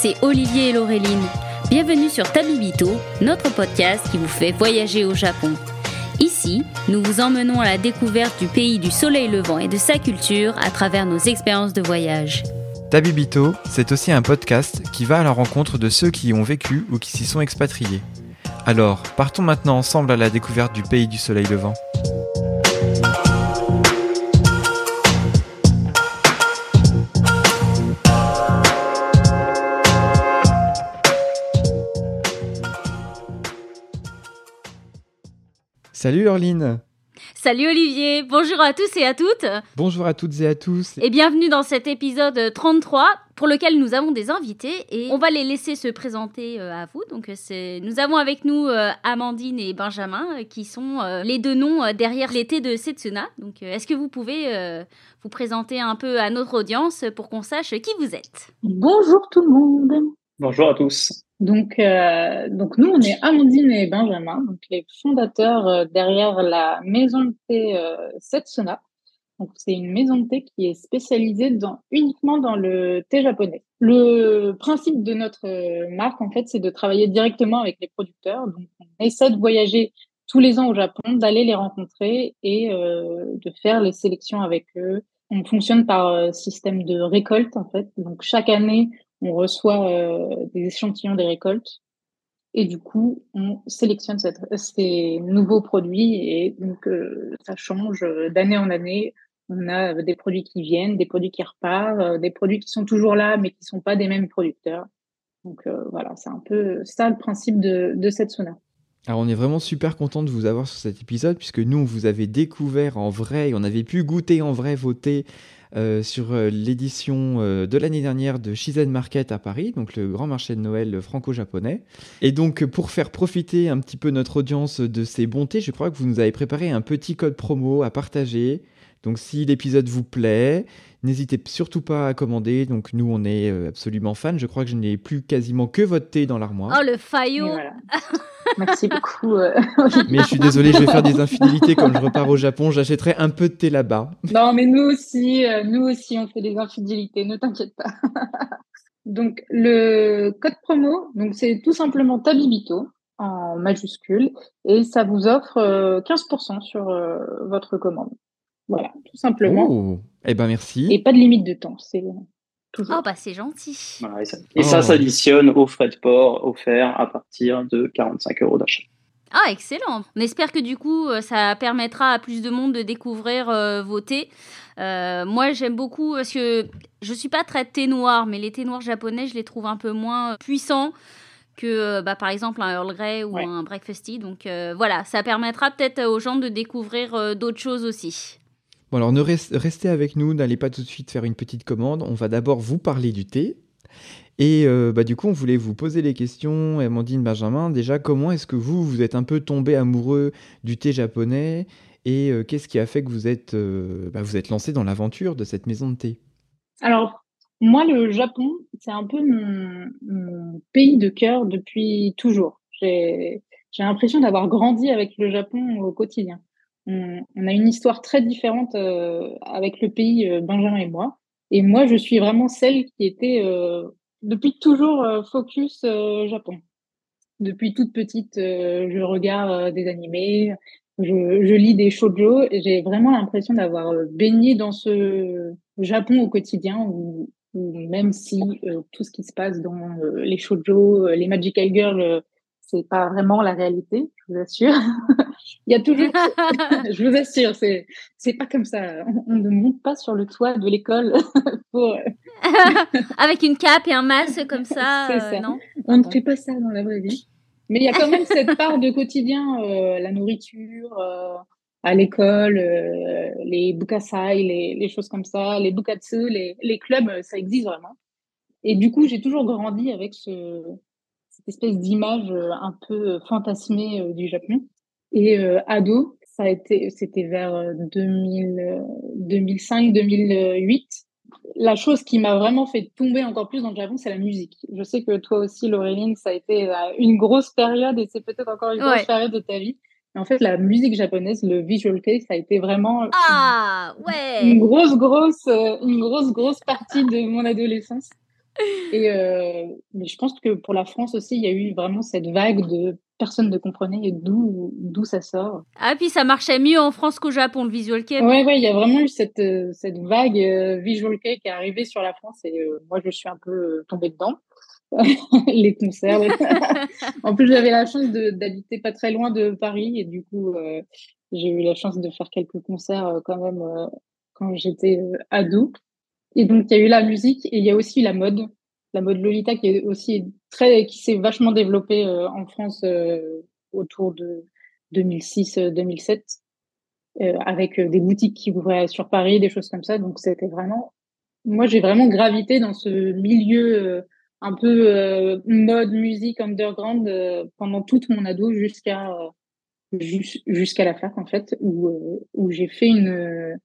c'est Olivier et Laureline. Bienvenue sur Tabibito, notre podcast qui vous fait voyager au Japon. Ici, nous vous emmenons à la découverte du pays du soleil levant et de sa culture à travers nos expériences de voyage. Tabibito, c'est aussi un podcast qui va à la rencontre de ceux qui y ont vécu ou qui s'y sont expatriés. Alors, partons maintenant ensemble à la découverte du pays du soleil levant. Salut Laureline Salut Olivier, bonjour à tous et à toutes. Bonjour à toutes et à tous. Et bienvenue dans cet épisode 33 pour lequel nous avons des invités et on va les laisser se présenter euh, à vous. Donc c'est nous avons avec nous euh, Amandine et Benjamin euh, qui sont les deux noms derrière l'été de Setsuna. Donc est-ce que vous pouvez vous présenter un peu à notre audience pour qu'on sache qui vous êtes? Bonjour tout le monde. Bonjour à tous. Donc, euh, donc nous, on est Amandine et Benjamin, donc les fondateurs euh, derrière la maison de thé euh, Setsuna. Donc, c'est une maison de thé qui est spécialisée dans, uniquement dans le thé japonais. Le principe de notre euh, marque, en fait, c'est de travailler directement avec les producteurs. Donc, on essaie de voyager tous les ans au Japon, d'aller les rencontrer et euh, de faire les sélections avec eux. On fonctionne par système de récolte, en fait. Donc, chaque année, on reçoit euh, des échantillons des récoltes et du coup, on sélectionne ces nouveaux produits et donc euh, ça change d'année en année. On a des produits qui viennent, des produits qui repartent, euh, des produits qui sont toujours là mais qui sont pas des mêmes producteurs. Donc voilà, c'est un peu ça le principe de, de cette sauna. Alors on est vraiment super content de vous avoir sur cet épisode puisque nous on vous avait découvert en vrai on avait pu goûter en vrai thés euh, sur euh, l'édition euh, de l'année dernière de Shizen Market à Paris, donc le grand marché de Noël franco-japonais. Et donc pour faire profiter un petit peu notre audience de ces bontés, je crois que vous nous avez préparé un petit code promo à partager. Donc si l'épisode vous plaît, n'hésitez surtout pas à commander. Donc nous, on est absolument fans. Je crois que je n'ai plus quasiment que votre thé dans l'armoire. Oh, le faillot Merci beaucoup. Euh, mais je suis désolée, je vais faire des infidélités quand je repars au Japon. J'achèterai un peu de thé là-bas. Non, mais nous aussi, euh, nous aussi, on fait des infidélités. Ne t'inquiète pas. donc le code promo, donc c'est tout simplement Tabibito en majuscule et ça vous offre 15% euh, sur votre commande. Voilà, tout simplement. Oh, eh ben merci. Et pas de limite de temps. C'est Oh, bah c'est gentil. et ça, oh. s'additionne aux frais de port offerts à partir de 45 euros d'achat. Ah, excellent. On espère que du coup, euh, ça permettra à plus de monde de découvrir euh, vos thés. Euh, moi, j'aime beaucoup parce que je suis pas très thé noir, mais les thés noirs japonais, je les trouve un peu moins puissants que, bah, par exemple, un Earl Grey ou un Breakfast Tea. Donc voilà, ça permettra peut-être aux gens de découvrir d'autres choses aussi. Bon, alors ne restez avec nous, n'allez pas tout de suite faire une petite commande. On va d'abord vous parler du thé. Et euh, bah, du coup, on voulait vous poser les questions, Amandine, Benjamin. Déjà, comment est-ce que vous, vous êtes un peu tombé amoureux du thé japonais? Et euh, qu'est-ce qui a fait que vous êtes, euh, bah, vous êtes lancé dans l'aventure de cette maison de thé? Alors, moi, le Japon, c'est un peu mon pays de cœur depuis toujours. J'ai l'impression d'avoir grandi avec le Japon au quotidien on, a une histoire très différente euh, avec le pays, euh, Benjamin et moi. Et moi, je suis vraiment celle qui était euh, depuis toujours focus Japon. Depuis toute petite, je regarde des animés, je, lis des shoujo et j'ai vraiment l'impression d'avoir baigné dans ce Japon au quotidien où, même si tout ce qui se passe dans les shoujo, les magical girls, c'est pas vraiment la réalité, je vous assure. Il y a toujours, je vous assure, c'est c'est pas comme ça. On, ne monte pas sur le toit de l'école pour avec une cape et un masque comme ça, euh, non? On ne fait pas ça dans la vraie vie. Mais il y a quand même cette part de quotidien, euh, la nourriture. Euh, à l'école, les bukasai, les, les, choses comme ça, les bukatsu, les, les clubs, ça existe vraiment. Et du coup, j'ai toujours grandi avec ce, cette espèce d'image un peu fantasmée du Japon. Et euh, ado, ça a été, c'était vers 2000, 2005, 2008. La chose qui m'a vraiment fait tomber encore plus dans le Japon, c'est la musique. Je sais que toi aussi, Laureline, ça a été euh, une grosse période et c'est peut-être encore une grosse période de ta vie. Mais en fait, la musique japonaise, le visual kei, ça a été vraiment ah, ouais. une grosse, grosse, euh, une grosse, grosse partie de mon adolescence. Et mais je pense que pour la France aussi, il y a eu vraiment cette vague de personne ne comprenait d'où d'où ça sort. Ah puis ça marchait mieux en France qu'au Japon le visual kei. Ouais ouais, il y a vraiment eu cette cette vague visual kei qui est arrivée sur la France et moi je suis un peu tombée dedans. les concerts. en plus, j'avais la chance d'habiter pas très loin de Paris et du coup, euh, j'ai eu la chance de faire quelques concerts euh, quand même euh, quand j'étais ado. Et donc, il y a eu la musique et il y a aussi la mode, la mode Lolita qui est aussi très, qui s'est vachement développée en France autour de 2006-2007. avec des boutiques qui ouvraient sur Paris, des choses comme ça. Donc c'était vraiment, moi j'ai vraiment gravité dans ce milieu un peu euh, mode musique underground euh, pendant toute mon ado jusqu'à euh, jusqu'à la fac en fait où où j'ai fait une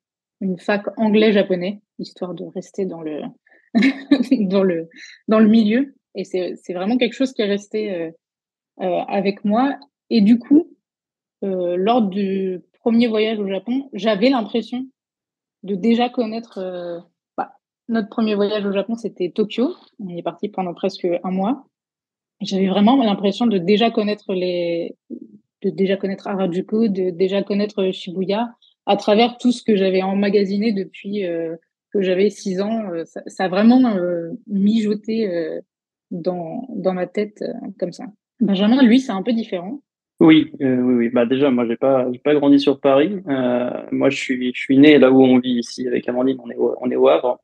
une fac anglais japonais histoire de rester dans le dans le dans le milieu et c'est vraiment quelque chose qui est resté avec moi et du coup lors du premier voyage au Japon j'avais l'impression de déjà connaître notre premier voyage au Japon, c'était Tokyo. On est parti pendant presque un mois. J'avais vraiment l'impression de déjà connaître les, de déjà connaître Harajuku, de déjà connaître Shibuya à travers tout ce que j'avais emmagasiné depuis euh, que j'avais six ans. Euh, ça, ça, a vraiment euh, mijoté euh, dans, dans ma tête comme ça. Benjamin, lui, c'est un peu différent. Oui, oui, oui. Bah déjà, moi, j'ai pas, j'ai pas grandi sur Paris. moi, je suis, je suis né là où on vit ici avec Amandine. On est, on est au Havre.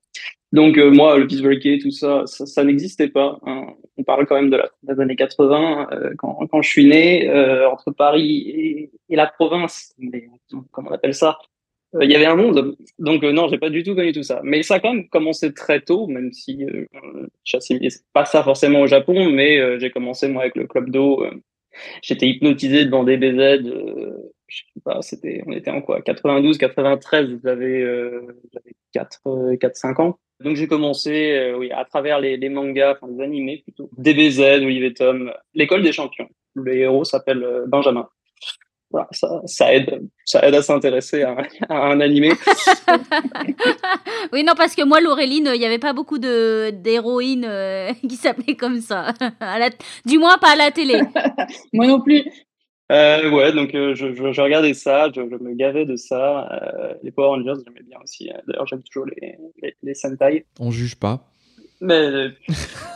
Donc euh, moi, le break tout ça, ça, ça n'existait pas. Hein. On parle quand même de la, des années 80, euh, quand, quand je suis né, euh, entre Paris et, et, la province, mais, comment on appelle ça euh, Il y avait un monde. Donc non, j'ai pas du tout connu tout ça. Mais ça a quand même commencé très tôt, même si euh, j'assimilais pas ça forcément au Japon, mais j'ai commencé moi avec le club d'eau. J'étais hypnotisé devant des BZ je sais pas, c'était, on était en quoi 92, 93, j'avais, euh, j'avais 4, 4, 5 ans. Donc j'ai commencé euh, oui, à travers les, les mangas, enfin les animés plutôt. DBZ, Olivier Tom, l'école des champions. Le héros s'appelle euh, Benjamin. Voilà, ça, ça aide, ça aide à s'intéresser à, un animé. oui, non, parce que moi, Laureline, il n'y avait pas beaucoup de d'héroïnes euh, qui s'appelaient comme ça. À la, du moins, pas à la télé. moi non plus. Euh, ouais, donc euh, je, je, je, regardais ça, je, je, me gavais de ça. Euh, les Power Rangers, j'aimais bien aussi. D'ailleurs, j'aime toujours les, les, les, Sentai. On juge pas. Mais,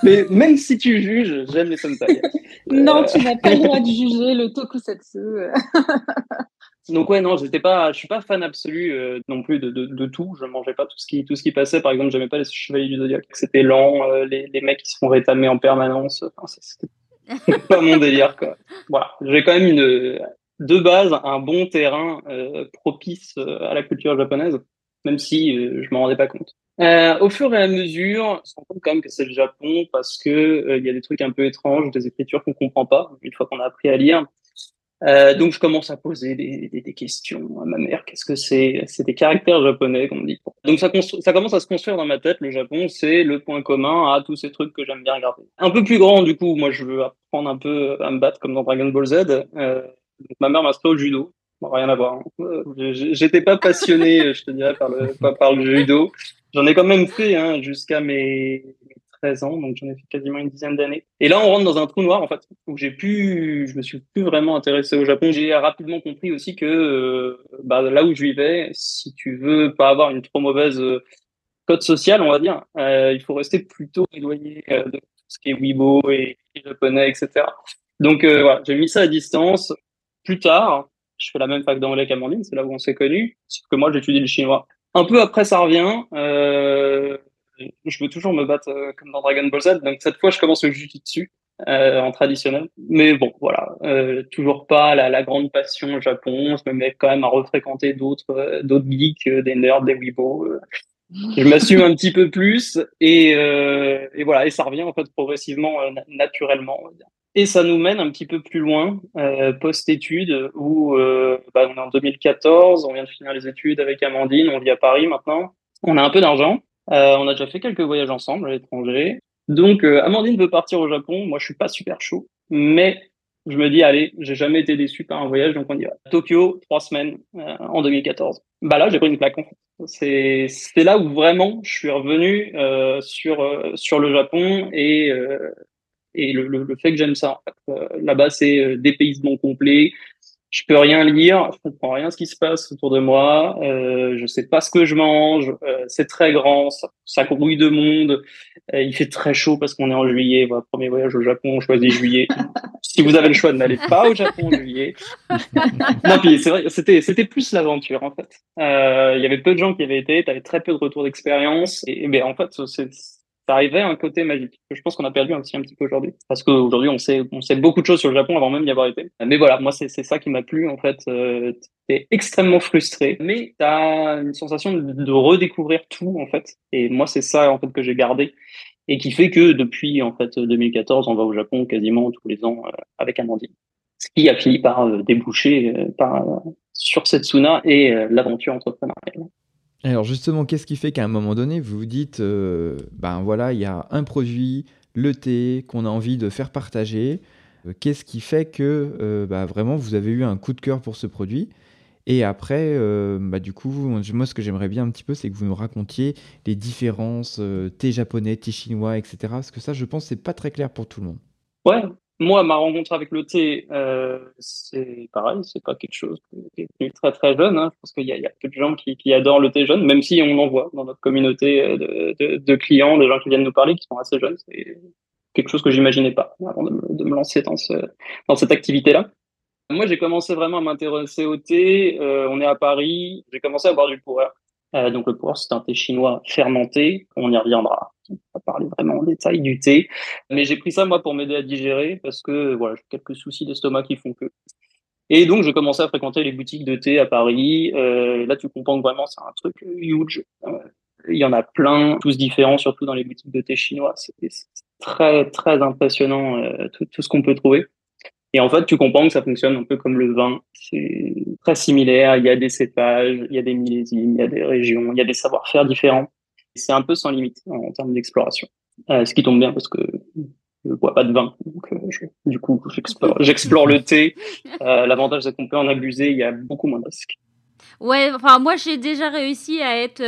mais même si tu juges, j'aime les Sentai. non, tu n'as pas le droit de juger le tokusatsu. donc ouais, non, j'étais pas, je suis pas fan absolu euh, non plus de, de, de, tout. Je mangeais pas tout ce qui, tout ce qui passait. Par exemple, j'aimais pas les Chevaliers du Zodiac. C'était lent, euh, les, les mecs qui se font rétamer en permanence. Enfin, c'était pas mon délire, quoi. Voilà. J'ai quand même une, de base, un bon terrain euh, propice euh, à la culture japonaise, même si euh, je m'en rendais pas compte. Euh, au fur et à mesure, on se rend compte quand même que c'est le Japon parce que il y a des trucs un peu étranges, des écritures qu'on comprend pas une fois qu'on a appris à lire. Euh, donc je commence à poser des, des, des questions à ma mère. Qu'est-ce que c'est? C'est des caractères japonais qu'on dit. Donc ça, ça commence à se construire dans ma tête. Le Japon, c'est le point commun à tous ces trucs que j'aime bien regarder. Un peu plus grand, du coup, moi je veux apprendre un peu à me battre comme dans Dragon Ball Z. Euh, ma mère m'a au judo. Rien à voir. Hein. J'étais pas passionné, je te dirais, par le, par le judo. J'en ai quand même fait hein, jusqu'à mes 13 ans, donc j'en ai fait quasiment une dizaine d'années. Et là, on rentre dans un trou noir, en fait, où j'ai pu, je me suis plus vraiment intéressé au Japon. J'ai rapidement compris aussi que euh, bah, là où je vivais, si tu veux pas avoir une trop mauvaise euh, code social, on va dire, euh, il faut rester plutôt éloigné de tout ce qui est Weibo et, japonais, etc. Donc voilà, j'ai mis ça à distance. Plus tard, je fais la même fac d'anglais qu'Amandine, c'est là où on s'est connus, sauf que moi j'étudie le chinois. Un peu après, ça revient. Je veux toujours me battre euh, comme dans Dragon Ball Z. Donc cette fois, je commence le dessus euh, en traditionnel. Mais bon, voilà, euh, toujours pas la, la, grande passion au Japon. Je me mets quand même à refréquenter d'autres euh, d'autres geeks, euh, des nerds, des weebos. Je m'assume un petit peu plus et, et voilà, et ça revient en fait progressivement, naturellement. Et ça nous mène un petit peu plus loin, post-études, où bah, on est en 2014, on vient de finir les études avec Amandine, on vit à Paris maintenant. On a un peu d'argent, euh, on a déjà fait quelques voyages ensemble à l'étranger. Donc, euh, Amandine veut partir au Japon. Moi, je suis pas super chaud, mais Je me dis, allez, j'ai jamais été déçu par un voyage, donc on y va. Tokyo, trois semaines euh, en 2014. Bah là, j'ai pris une claque. En fait. C'est c'est là où vraiment je suis revenu euh, sur euh, sur le Japon et et le, le, le, fait que j'aime ça. Là-bas, c'est dépaysement complet je peux rien lire, je comprends rien ce qui se passe autour de moi, euh, je sais pas ce que je mange, euh, c'est très grand, ça, ça grouille de monde, euh, il fait très chaud parce qu'on est en juillet, voilà, premier voyage au Japon, on choisit juillet. si vous avez le choix, n'allez pas au Japon en juillet. non, puis c'est vrai, c'était c'était plus l'aventure en fait. Euh, il y avait peu de gens qui avaient été, tu avais très peu de retours d'expérience, et, et ben en fait c'est ça arrivait à un côté magique que je pense qu'on a perdu aussi un petit peu aujourd'hui. Parce qu'aujourd'hui on sait on sait beaucoup de choses sur le Japon avant même d'y avoir été. Mais voilà moi c'est c'est ça qui m'a plu en fait euh, t'es extrêmement frustré. Mais t'as une sensation de, redécouvrir tout en fait. Et moi c'est ça en fait que j'ai gardé. Et qui fait que depuis en fait 2014 on va au Japon quasiment tous les ans euh, avec Amandine. Ce qui a fini par euh, déboucher euh, par sur Setsuna et euh, l'aventure entrepreneuriale alors justement, qu'est-ce qui fait qu'à un moment donné, vous vous dites, euh, ben voilà, il y a un produit, le thé, qu'on a envie de faire partager. Euh, qu'est-ce qui fait que euh, bah, vraiment vous avez eu un coup de cœur pour ce produit? Et après, bah, du coup, moi ce que j'aimerais bien un petit peu, c'est que vous nous racontiez les différences thé japonais, thé chinois, etc. Parce que ça, je pense, c'est pas très clair pour tout le monde. Ouais, moi, ma rencontre avec le thé, euh, c'est pareil, c'est pas quelque chose qui est très très jeune. Hein. Je pense qu'il y, y, a peu de gens qui, qui, adorent le thé jeune, même si on en voit dans notre communauté de, de, de, clients, des gens qui viennent nous parler, qui sont assez jeunes. C'est quelque chose que j'imaginais pas avant de me, de me, lancer dans, ce, dans cette activité-là. Moi, j'ai commencé vraiment à m'intéresser au thé. Euh, on est à Paris. J'ai commencé à boire du pourreur. Euh, donc le pourreur, c'est un thé chinois fermenté. On y reviendra. On va parler vraiment en détail du thé. Mais j'ai pris ça moi pour m'aider à digérer parce que voilà, j'ai quelques soucis d'estomac qui font que. Et donc, je commençais à fréquenter les boutiques de thé à Paris. Euh, là, tu comprends que vraiment, c'est un truc huge. Euh, il y en a plein, tous différents, surtout dans les boutiques de thé chinois. C'est très, très impressionnant euh, tout, tout, ce qu'on peut trouver. Et en fait, tu comprends que ça fonctionne un peu comme le vin. C'est très similaire. Il y a des cépages, il y a des millésimes, il y a des régions, il y a des savoir-faire différents. C'est un peu sans limite en, termes d'exploration. Euh, ce qui tombe bien parce que je ne bois pas de vin. Donc, euh, je, du coup, j'explore le thé. Euh, L'avantage, c'est qu'on peut en abuser. Il y a beaucoup moins de risques. Ouais, enfin, moi, j'ai déjà réussi à être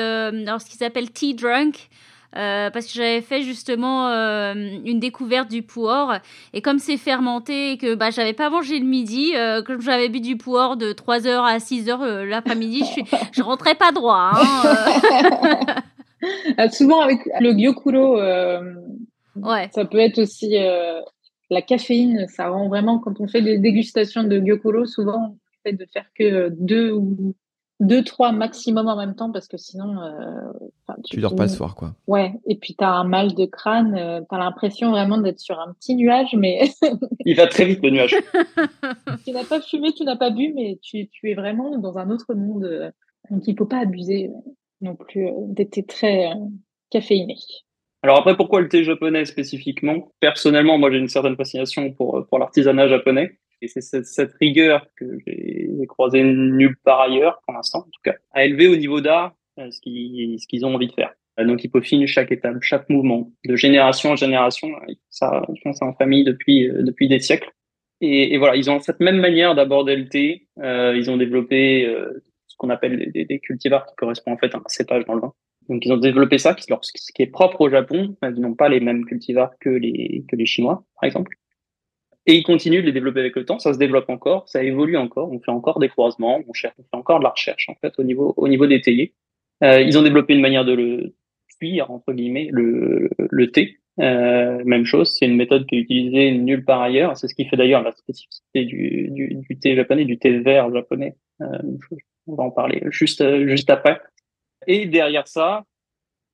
dans ce qui s'appelle tea drunk. Euh, parce que j'avais fait justement euh, une découverte du puor et comme c'est fermenté et que bah j'avais pas mangé le midi euh, comme j'avais bu du puor de 3h à 6h l'après-midi je je rentrais pas droit hein, souvent avec le gyokuro ouais. ça peut être aussi la caféine ça rend vraiment quand on fait des dégustations de gyokuro souvent on fait de faire que deux ou deux, trois maximum en même temps parce que sinon. Euh, tu, tu dors pas ce soir, quoi. Ouais, et puis tu as un mal de crâne, euh, tu as l'impression vraiment d'être sur un petit nuage, mais. Il va très vite le nuage. tu n'as pas fumé, tu n'as pas bu, mais tu, tu, es vraiment dans un autre monde. Euh, donc il ne faut pas abuser euh, non plus d'être très caféiné. Alors après, pourquoi le thé japonais spécifiquement? Personnellement, moi j'ai une certaine fascination pour, pour l'artisanat japonais. Et c'est cette, rigueur que j'ai croisée nulle part ailleurs, pour l'instant en tout cas, à élever au niveau d'art euh, ce qu'ils ont envie de faire. Euh, donc ils peaufinent chaque étape, chaque mouvement, de génération en génération. Ça, ils font ça en famille depuis euh, des siècles. Et, voilà, ils ont cette même manière d'aborder le thé. Euh, ils ont développé euh, ce qu'on appelle des, cultivars qui correspondent en fait à un cépage dans le vin. Donc ils ont développé ça, qui, ce qui est propre au Japon. Ils n'ont pas les mêmes cultivars que les Chinois, par exemple. Et ils continuent de les développer avec le temps. Ça se développe encore, ça évolue encore. On fait encore des croisements, on, cherche, on fait encore de la recherche en fait au niveau au niveau des théiers. Euh, ils ont développé une manière de le cuire entre guillemets le, le thé. Euh, même chose, c'est une méthode qui est utilisée nulle part ailleurs. C'est ce qui fait d'ailleurs la spécificité du, du, du, thé japonais, du thé vert japonais. Euh, on va en parler juste juste après. Et derrière ça,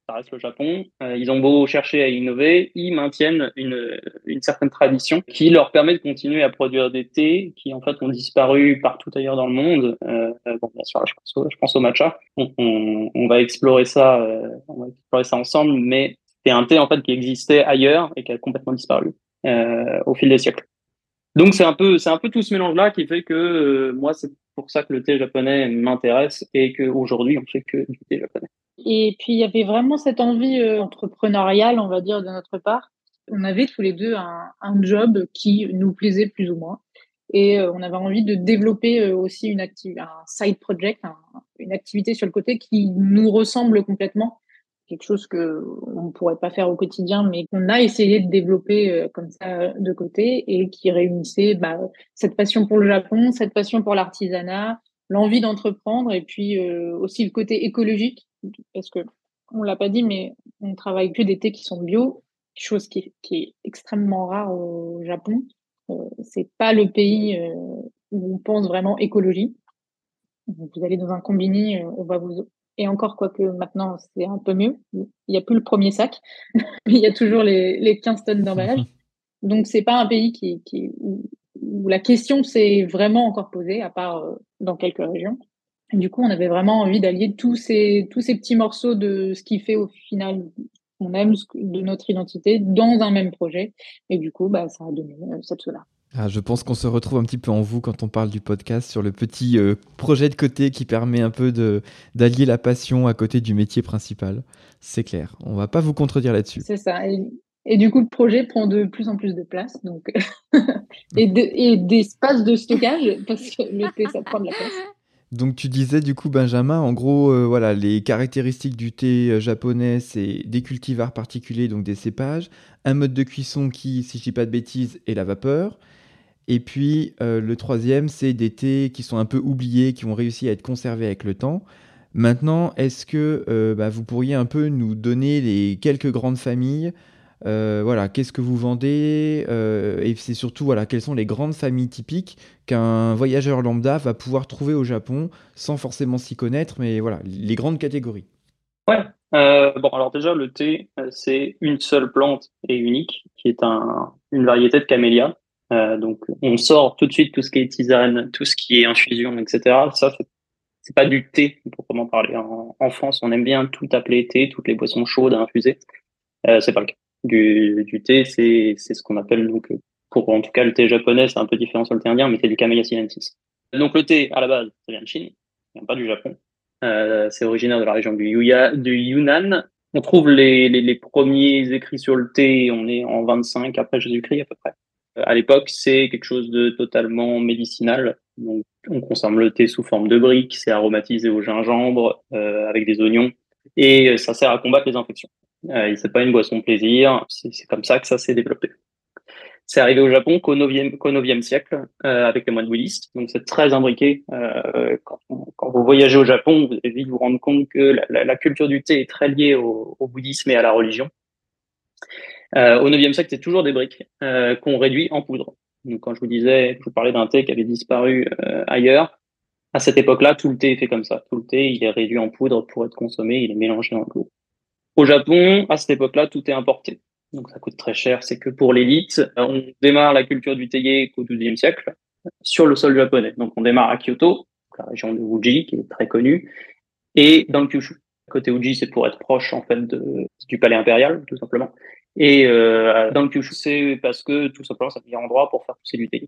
ça reste le Japon. Euh, ils ont beau chercher à innover, ils maintiennent une, une certaine tradition qui leur permet de continuer à produire des thés qui en fait ont disparu partout ailleurs dans le monde. Euh, bon, bien sûr, je pense au, je pense au matcha. On, on, va explorer ça, euh, on va explorer ça ensemble, mais c'est un thé en fait qui existait ailleurs et qui a complètement disparu euh, au fil des siècles. Donc c'est un peu c'est un peu tout ce mélange là qui fait que euh, moi c'est pour ça que le thé japonais m'intéresse et qu'aujourd'hui on fait que du thé japonais. Et puis, il y avait vraiment cette envie euh, entrepreneuriale, on va dire, de notre part. On avait tous les deux un, un, job qui nous plaisait plus ou moins. Et on avait envie de développer aussi une un side project, une activité sur le côté qui nous ressemble complètement quelque chose que on ne pourrait pas faire au quotidien, mais qu'on a essayé de développer euh, comme ça de côté et qui réunissait bah, cette passion pour le Japon, cette passion pour l'artisanat, l'envie d'entreprendre et puis euh, aussi le côté écologique, parce que on l'a pas dit, mais on travaille que des thés qui sont bio, chose qui est, qui est extrêmement rare au Japon. Euh, c'est pas le pays euh, où on pense vraiment écologie. vous allez dans un combini, on va vous et encore, quoique maintenant, c'est un peu mieux. Il n'y a plus le premier sac, mais il y a toujours les, les 15 tonnes d'emballage. Donc, c'est pas un pays qui, qui où, la question s'est vraiment encore posée, à part euh, dans quelques régions. Du coup, on avait vraiment envie d'allier tous ces, tous ces petits morceaux de ce qui fait au final qu'on aime de notre identité dans un même projet. Et du coup, bah, ça a donné euh, cette cela. Ah, je pense qu'on se retrouve un petit peu en vous quand on parle du podcast sur le petit euh, projet de côté qui permet un peu d'allier la passion à côté du métier principal. C'est clair. On va pas vous contredire là-dessus. C'est ça. Et, du coup, le projet prend de plus en plus de place donc et d'espace de, de stockage parce que le thé, ça prend de la place. Donc tu disais du coup Benjamin, en gros, euh, voilà, les caractéristiques du thé euh, japonais, c'est des cultivars particuliers, donc des cépages, un mode de cuisson qui, si je dis pas de bêtises, est la vapeur, et puis euh, le troisième, c'est des thés qui sont un peu oubliés, qui ont réussi à être conservés avec le temps. Maintenant, est-ce que bah, vous pourriez un peu nous donner les quelques grandes familles euh, voilà, qu'est-ce que vous vendez et c'est surtout voilà, quelles sont les grandes familles typiques qu'un voyageur lambda va pouvoir trouver au Japon sans forcément s'y connaître, mais voilà, les grandes catégories. Ouais. bon, alors déjà le thé, c'est une seule plante et unique qui est un, une variété de camélia euh, donc, on sort tout de suite tout ce qui est tisane, tout ce qui est infusion, etc. Ça, c'est pas du thé proprement parler. En, en, France, on aime bien tout appeler thé, toutes les boissons chaudes à infuser. Euh, c'est pas le cas. Du, du thé, c'est ce qu'on appelle donc pour en tout cas le thé japonais, c'est un peu différent sur le thé indien, mais c'est du Camellia sinensis. Donc le thé à la base, ça vient de Chine, vient pas du Japon. Euh, c'est originaire de la région du, Yuya, du Yunnan. On trouve les, les, les, premiers écrits sur le thé, on est en 25 après Jésus-Christ à peu près. Euh, à l'époque, c'est quelque chose de totalement médicinal. Donc, on consomme le thé sous forme de briques, c'est aromatisé au gingembre euh, avec des oignons et ça sert à combattre les infections. Euh, c'est pas une boisson plaisir, c'est comme ça que ça s'est développé. C'est arrivé au Japon qu'au 9e, siècle euh, avec les moines bouddhistes, donc c'est très imbriqué. Euh, quand, quand, vous voyagez au Japon, vous allez vite vous rendre compte que la, la, culture du thé est très liée au, au bouddhisme et à la religion. Euh, au 9e siècle, c'est toujours des briques euh, qu'on réduit en poudre. Donc, quand je vous disais, je vous parlais d'un thé qui avait disparu euh, ailleurs, à cette époque-là, tout le thé est fait comme ça. Tout le thé, il est réduit en poudre pour être consommé, il est mélangé dans l'eau. Au Japon, à cette époque-là, tout est importé. Donc, ça coûte très cher. C'est que pour l'élite, on démarre la culture du théier qu'au 12e siècle sur le sol japonais. Donc, on démarre à Kyoto, la région de Uji, qui est très connue, et dans le Kyushu. Côté Uji, c'est pour être proche, en fait, de, du palais impérial, tout simplement. Et euh, dans le Kyushu, c'est parce que tout simplement, un meilleur endroit pour faire pousser du thé.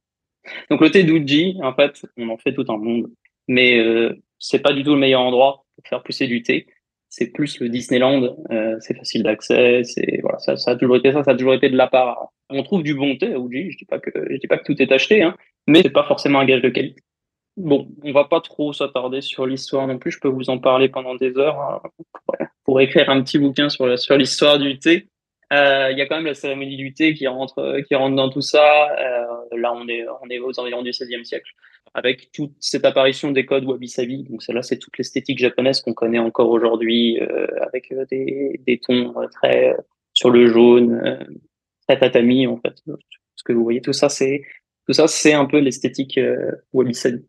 Donc le thé d'Uji, en fait, on en fait tout un monde, mais euh, c'est pas du tout le meilleur endroit pour faire pousser du thé. C'est plus le Disneyland, euh, c'est facile d'accès, c'est voilà, ça, a toujours été ça, ça a toujours été de la part. On trouve du bon thé à Uji, je dis pas que je dis pas que tout est acheté, hein, mais c'est pas forcément un gage de qualité. Bon, on va pas trop s'attarder sur l'histoire non plus. Je peux vous en parler pendant des heures hein, pour, pour, écrire un petit bouquin sur sur l'histoire du thé. Euh, il y a quand même la cérémonie du thé qui rentre, qui rentre dans tout ça. Euh, là, on est, on est aux environs du XVIe siècle, avec toute cette apparition des codes wabi-sabi. Donc, celle-là, c'est toute l'esthétique japonaise qu'on connaît encore aujourd'hui, euh, avec des, des tons très sur le jaune, très tatami, en fait. Ce que vous voyez, tout ça, c'est tout ça, c'est un peu l'esthétique wabi-sabi.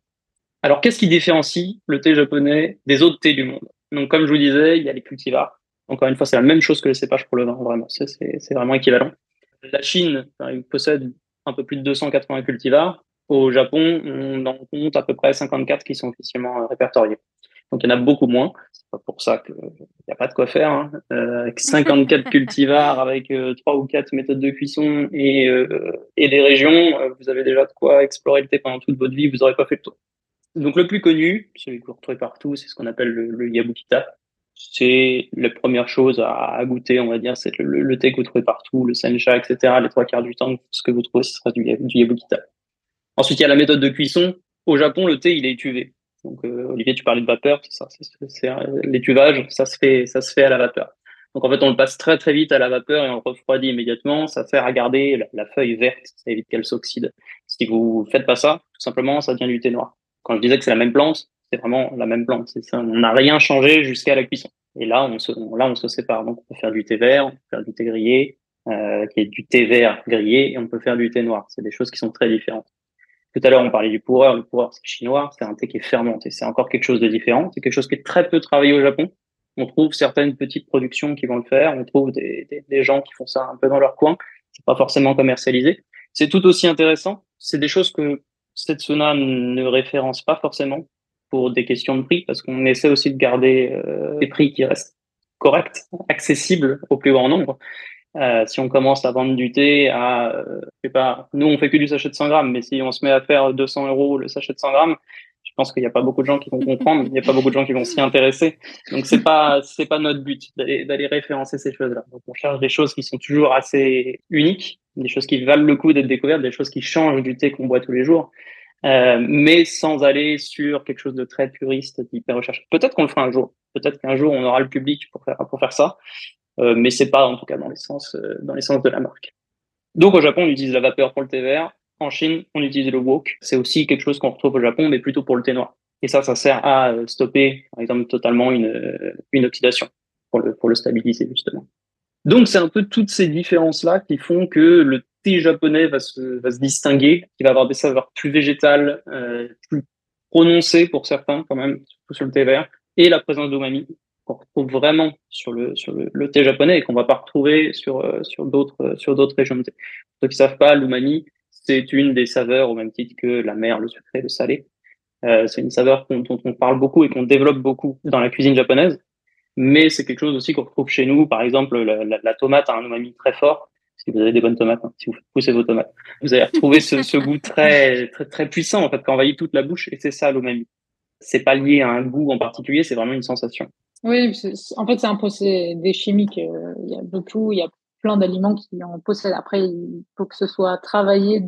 Alors, qu'est-ce qui différencie le thé japonais des autres thés du monde? Donc, comme je vous disais, il y a les cultivars encore une fois, c'est la même chose que le cépage pour le vin, vraiment. C'est vraiment équivalent. La Chine possède un peu plus de 280 cultivars. Au Japon, on en compte à peu près 54 qui sont officiellement euh, répertoriés. Donc il y en a beaucoup moins. C'est pas pour ça qu'il n'y a pas de quoi faire. Hein. Euh, avec 54 cultivars, avec euh, trois ou quatre méthodes de cuisson et, euh, et des régions, euh, vous avez déjà de quoi explorer le thé pendant toute votre vie. Vous n'aurez pas fait le tour. Donc le plus connu, celui que vous retrouvez partout, c'est ce qu'on appelle le, le Yabukita c'est la première chose à, goûter, on va dire, c'est le, thé que vous trouvez partout, le sencha, etc. Les trois quarts du temps, ce que vous trouvez, ce sera du, du yabukita. Ensuite, il y a la méthode de cuisson. Au Japon, le thé, il est étuvé. Donc, Olivier, tu parlais de vapeur, c'est ça, c'est l'étuvage, ça se fait, ça se fait à la vapeur. Donc en fait, on le passe très très vite à la vapeur et on le refroidit immédiatement. Ça sert à garder la, feuille verte, ça évite qu'elle s'oxyde. Si vous faites pas ça, tout simplement, ça devient du thé noir. Quand je disais que c'est la même plante, c'est vraiment la même plante. Ça. On n'a rien changé jusqu'à la cuisson. Et là, on se, là, on se sépare. Donc on peut faire du thé vert, on peut faire du thé grillé, euh, qui est du thé vert grillé, et on peut faire du thé noir. C'est des choses qui sont très différentes. Tout à l'heure, on parlait du pourreur. Le pourreur, c'est chinois. C'est un thé qui est fermenté. C'est encore quelque chose de différent. C'est quelque chose qui est très peu travaillé au Japon. On trouve certaines petites productions qui vont le faire. On trouve des, gens qui font ça un peu dans leur coin. C'est pas forcément commercialisé. C'est tout aussi intéressant. C'est des choses que Setsuna ne référence pas forcément pour des questions de prix, parce qu'on essaie aussi de garder euh, des prix qui restent corrects, accessibles au plus grand nombre. Euh, si on commence à vendre du thé à, euh, je sais pas, nous on fait que du sachet de 100 grammes, mais si on se met à faire 200 euros le sachet de 100 grammes, je pense qu'il n'y a pas beaucoup de gens qui vont comprendre, il n'y a pas beaucoup de gens qui vont s'y intéresser. Donc c'est pas c'est pas notre but d'aller référencer ces choses-là. Donc on cherche des choses qui sont toujours assez uniques, des choses qui valent le coup d'être découvertes, des choses qui changent du thé qu'on boit tous les jours, euh, mais sans aller sur quelque chose de très puriste, hyper recherché. Peut-être qu'on le fera un jour. Peut-être qu'un jour on aura le public pour faire pour faire ça, euh, mais c'est pas en tout cas dans l'essence euh, dans l'essence de la marque. Donc au Japon on utilise la vapeur pour le thé vert. En Chine, on utilise le wok. C'est aussi quelque chose qu'on retrouve au Japon, mais plutôt pour le thé noir. Et ça, ça sert à euh, stopper, par exemple, totalement une, euh, une oxydation pour le, pour le stabiliser, justement. Donc, c'est un peu toutes ces différences-là qui font que le thé japonais va se, va se distinguer, qui va avoir des saveurs plus végétales, euh, plus prononcées pour certains, quand même, surtout sur le thé vert, et la présence d'umami qu'on retrouve vraiment sur le, sur le, thé japonais et qu'on va pas retrouver sur, euh, sur d'autres, sur d'autres régions de thé. Pour ceux qui savent pas, l'umami, c'est une des saveurs au même titre que la mer, le sucré, le salé. Euh, c'est une saveur dont, on parle beaucoup et qu'on développe beaucoup dans la cuisine japonaise. Mais c'est quelque chose aussi qu'on retrouve chez nous. Par exemple, la, tomate a un umami très fort. Si vous avez des bonnes tomates, hein, si vous poussez vos tomates, vous allez retrouver ce, ce, goût très, très, très puissant en fait, qui envahit toute la bouche. Et c'est ça l'umami. C'est pas lié à un goût en particulier, c'est vraiment une sensation. Oui, en fait, c'est un procédé chimique. Euh, il y a beaucoup, il y a plein d'aliments qui en possèdent. Après, il faut que ce soit travaillé,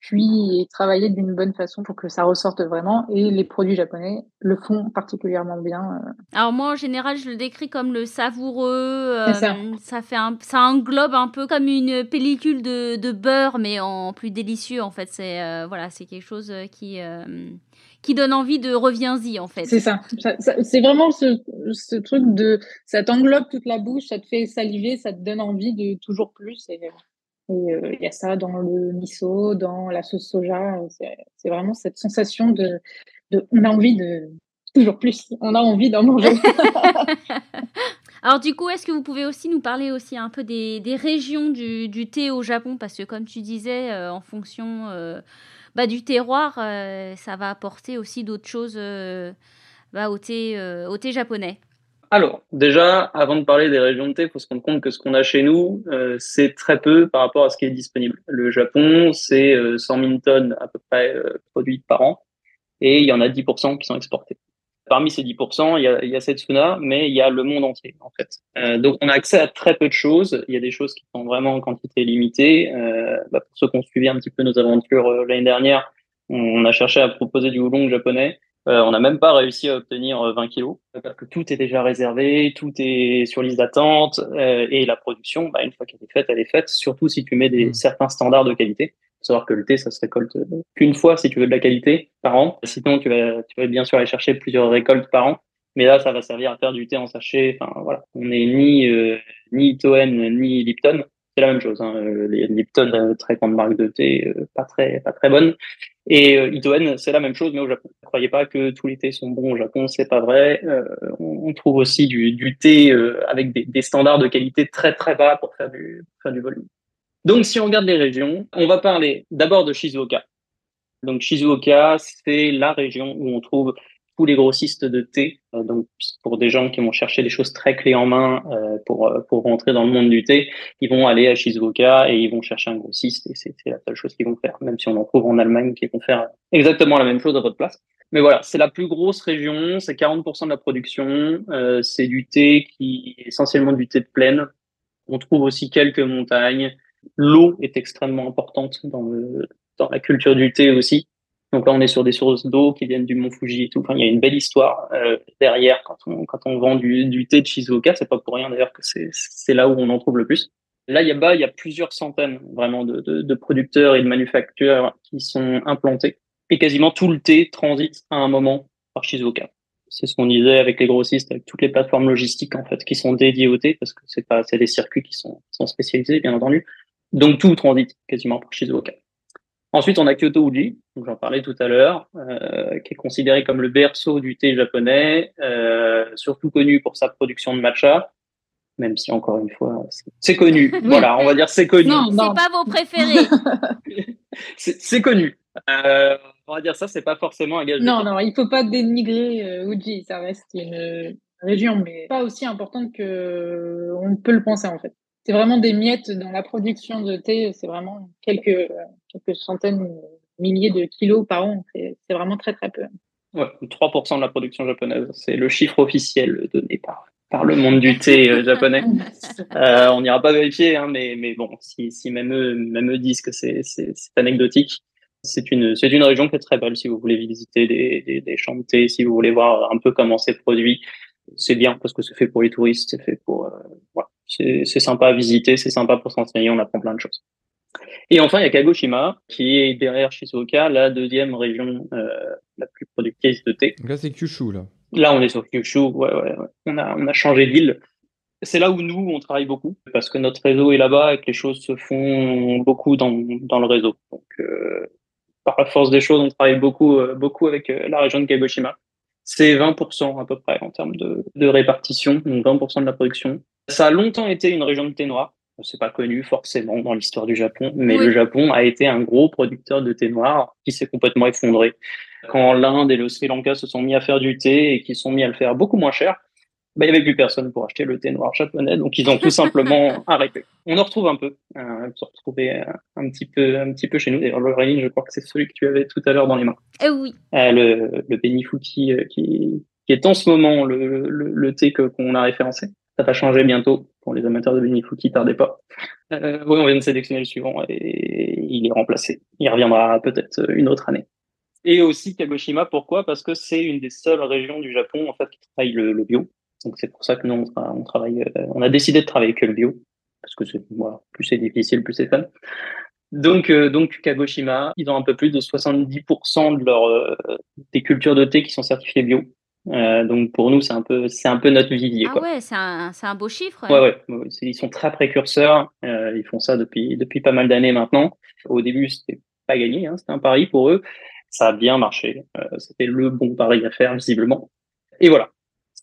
cuit et travaillé d'une bonne façon pour que ça ressorte vraiment. Et les produits japonais le font particulièrement bien. Euh. Alors moi, en général, je le décris comme le savoureux. Euh, ça. fait un, ça englobe un peu comme une pellicule de, de beurre, mais en plus délicieux. En fait, c'est euh, voilà, c'est quelque chose qui qui donne envie de reviens-y en fait. C'est ça. c'est vraiment ce, ce, truc de ça t'englobe toute la bouche, ça te fait saliver, ça te donne envie de toujours plus. Et euh, il y a ça dans le miso, dans la sauce soja. C'est vraiment cette sensation de, de on a envie de toujours plus. On a envie d'en manger. Alors du coup, est-ce que vous pouvez aussi nous parler aussi un peu des, des régions du, du, thé au Japon? Parce que comme tu disais, euh, en fonction euh, bah, du terroir, euh, ça va apporter aussi d'autres choses euh, bah, au, thé, euh, au thé japonais. Alors, déjà, avant de parler des régions de thé, il faut se rendre compte que ce qu'on a chez nous, c'est très peu par rapport à ce qui est disponible. Le Japon, c'est 100 000 tonnes à peu près produites par an, et il y en a 10% qui sont exportés. Parmi ces 10%, il y a, il y a Setsuna, mais il y a le monde entier, en fait. Euh, donc, on a accès à très peu de choses. Il y a des choses qui sont vraiment en quantité limitée. Euh, bah, pour ceux qui ont suivi un petit peu nos aventures euh, l'année dernière, on, a cherché à proposer du oolong japonais. Euh, on n'a même pas réussi à obtenir 20 euh, kilos parce que tout est déjà réservé, tout est sur liste d'attente et la production, bah, une fois qu'elle est faite, elle est faite. Surtout si tu mets des mmh. certains standards de qualité savoir que le thé, ça se récolte qu'une fois si tu veux de la qualité par an. Sinon, tu vas, tu vas bien sûr aller chercher plusieurs récoltes par an. Mais là, ça va servir à faire du thé en sachet. Enfin, voilà. On n'est ni, euh, ni Itoen, ni Lipton. C'est la même chose. Hein. Euh, les Lipton, euh, très grande marque de thé, pas très, pas très bonne. Et euh, Itoen, c'est la même chose, mais au Japon. Ne croyez pas que tous les thés sont bons au Japon, c'est pas vrai. on, trouve aussi du, du thé avec des, des, standards de qualité très très bas pour faire du, pour faire du volume. Donc, si on regarde les régions, on va parler d'abord de Shizuoka. Donc, Shizuoka, c'est la région où on trouve tous les grossistes de thé. Euh, donc, pour des gens qui vont chercher des choses très clés en main euh, pour, euh, pour rentrer dans le monde du thé, ils vont aller à Shizuoka et ils vont chercher un grossiste et c'est la seule chose qu'ils vont faire, même si on en trouve en Allemagne qui vont faire exactement la même chose à votre place. Mais voilà, c'est la plus grosse région, c'est 40% de la production, c'est du thé qui est essentiellement du thé de plaine. On trouve aussi quelques montagnes, L'eau est extrêmement importante dans le, dans la culture du thé aussi. Donc là, on est sur des sources d'eau qui viennent du mont Fuji et tout. Enfin, il y a une belle histoire euh, derrière quand on, quand on vend du, du thé de Shizuoka. C'est pas pour rien d'ailleurs que c'est là où on en trouve le plus. Là, bah, il y a plusieurs centaines vraiment de, de, de producteurs et de manufactures qui sont implantés. Et quasiment tout le thé transite à un moment par Shizuoka. C'est ce qu'on disait avec les grossistes, avec toutes les plateformes logistiques en fait qui sont dédiées au thé, parce que c'est pas, c'est des circuits qui sont, sont spécialisés bien entendu. Donc tout transite quasiment par Shizuoka. Ensuite, on a Kyoto Uji, j'en parlais tout à l'heure, euh, qui est considéré comme le berceau du thé japonais, euh, surtout connu pour sa production de matcha, même si encore une fois, c'est connu. voilà, on va dire c'est connu. Non, c'est pas vos préférés. c'est connu. Euh, on va dire ça, c'est pas forcément un gage. Non, non, il faut pas dénigrer euh, Uji, ça reste une région, mais pas aussi importante que on peut le penser en fait. C'est vraiment des miettes dans la production de thé, c'est vraiment quelques, quelques centaines, milliers de kilos par an, c'est vraiment très très peu. Ouais, 3% de la production japonaise, c'est le chiffre officiel donné par, par le monde du thé euh, japonais. Euh, on n'ira pas vérifier, hein, mais, mais bon, si, si même, eux, même eux disent que c'est anecdotique, c'est une, région qui est très belle si vous voulez visiter des, des, des champs de thé, si vous voulez voir un peu comment c'est produit. C'est bien parce que c'est fait pour les touristes, c'est fait pour, euh, voilà. C'est, c'est sympa à visiter, c'est sympa pour s'enseigner, on apprend plein de choses. Et enfin, il y a Kagoshima, qui est derrière Shizuoka, la deuxième région euh, la plus productrice de thé. là, c'est Kyushu, là. Là, on est sur Kyushu, ouais, ouais, ouais. On a, on a changé d'île. C'est là où nous, on travaille beaucoup, parce que notre réseau est là-bas et que les choses se font beaucoup dans, dans le réseau. Donc, euh, par la force des choses, on travaille beaucoup, euh, beaucoup avec euh, la région de Kagoshima. C'est 20% à peu près en termes de, de répartition, donc 20% de la production. Ça a longtemps été une région de thé noir. C'est pas connu forcément dans l'histoire du Japon, mais le Japon a été un gros producteur de thé noir qui s'est complètement effondré. Quand l'Inde et le Sri Lanka se sont mis à faire du thé et qui sont mis à le faire beaucoup moins cher, bah, il n'y avait plus personne pour acheter le thé noir japonais, donc ils ont tout simplement arrêté. On en retrouve un peu, euh, on se retrouver euh, un petit peu, un petit peu chez nous. D'ailleurs, Laureline, je crois que c'est celui que tu avais tout à l'heure dans les mains. Eh oui. Euh, le, le Benifuki euh, qui, qui est en ce moment le, le, le thé que qu'on a référencé. Ça va changer bientôt pour les amateurs de Benifuki, tardez pas. Euh, oui, on vient de sélectionner le suivant et il est remplacé. Il reviendra peut-être une autre année. Et aussi Kagoshima, pourquoi? Parce que c'est une des seules régions du Japon en fait qui travaille le, bio. Donc c'est pour ça que nous on, on travaille, euh, on a décidé de travailler que le bio parce que voilà, plus c'est difficile, plus c'est fun. Donc euh, donc Kagoshima, ils ont un peu plus de 70% de leur euh, des cultures de thé qui sont certifiées bio. Euh, donc pour nous c'est un peu c'est un peu notre vivier. Ah quoi. ouais, c'est un c'est un beau chiffre. Ouais ouais, ouais ils sont très précurseurs. Euh, ils font ça depuis depuis pas mal d'années maintenant. Au début c'était pas gagné, hein, c'était un pari pour eux. Ça a bien marché. Euh, c'était le bon pari à faire visiblement. Et voilà,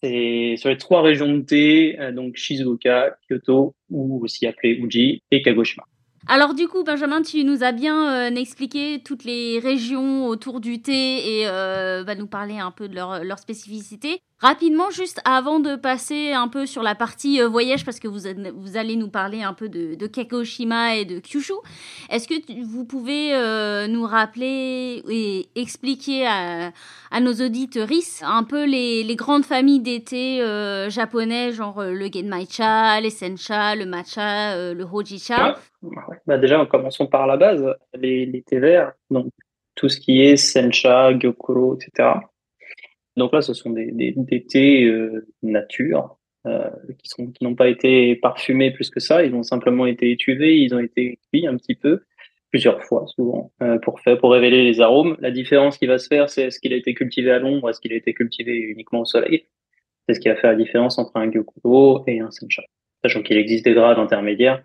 c'est sur les trois régions de thé, euh, donc Shizuoka, Kyoto, ou aussi appelé Uji, et Kagoshima. Alors du coup, Benjamin, tu nous as bien euh, expliqué toutes les régions autour du thé et euh, va nous parler un peu de leur, leur spécificité. Rapidement, juste avant de passer un peu sur la partie euh, voyage, parce que vous, vous allez nous parler un peu de, de Kagoshima et de Kyushu, est-ce que tu, vous pouvez euh, nous rappeler et expliquer à, à nos auditeurs un peu les, les grandes familles d'été euh, japonais, genre le Genmaicha, les Sencha, le Matcha, le Hojicha? Ouais. bah Déjà, commençons par la base, les, les thés verts, donc tout ce qui est Sencha, Gyokuro, etc. Donc là, ce sont des, des, des thés euh, nature euh, qui sont qui n'ont pas été parfumés plus que ça. Ils ont simplement été étuvés, ils ont été cuits un petit peu plusieurs fois souvent euh, pour faire pour révéler les arômes. La différence qui va se faire, c'est est-ce qu'il a été cultivé à l'ombre, est-ce qu'il a été cultivé uniquement au soleil. C'est ce qui va faire la différence entre un gyokuro et un sencha. Sachant qu'il existe des grades intermédiaires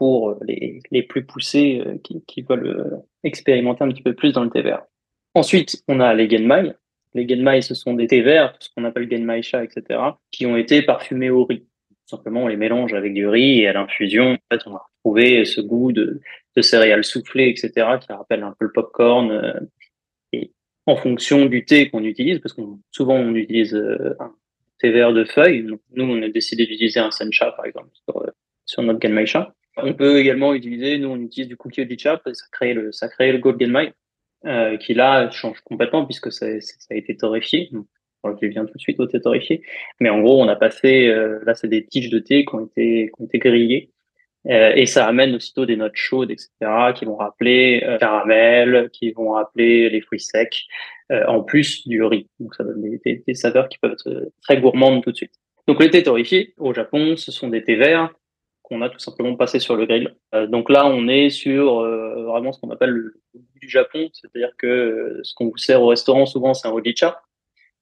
pour les, les plus poussés euh, qui, veulent euh, expérimenter un petit peu plus dans le thé vert. Ensuite, on a les genmai, les genmai, ce sont des thés verts, ce qu'on appelle genmai-cha, etc., qui ont été parfumés au riz. Simplement, on les mélange avec du riz et à l'infusion, on va retrouver ce goût de, céréales soufflées, etc., qui rappelle un peu le popcorn. Euh, et en fonction du thé qu'on utilise, parce que souvent on utilise euh, un thé vert de feuilles, nous on a décidé d'utiliser un sencha, par exemple, sur, notre genmai-cha. On peut également utiliser, nous on utilise du cookie ojicha, ça crée le, ça crée le gold genmai, euh, qui là change complètement puisque ça, a été torréfié. Alors, je viens tout de suite au thé torréfié. Mais en gros, on a passé, euh, là, c'est des tiges de thé qui ont été, qui ont été grillées et ça amène aussitôt des notes chaudes, etc., qui vont rappeler caramel, qui vont rappeler les fruits secs, en plus du riz. Donc ça donne des, des, saveurs qui peuvent être très gourmandes tout de suite. Donc les thés torréfiés au Japon, ce sont des thés verts qu'on a tout simplement passé sur le grill. donc là, on est sur vraiment ce qu'on appelle le du Japon, c'est-à-dire que ce qu'on vous sert au restaurant souvent, c'est un hojicha.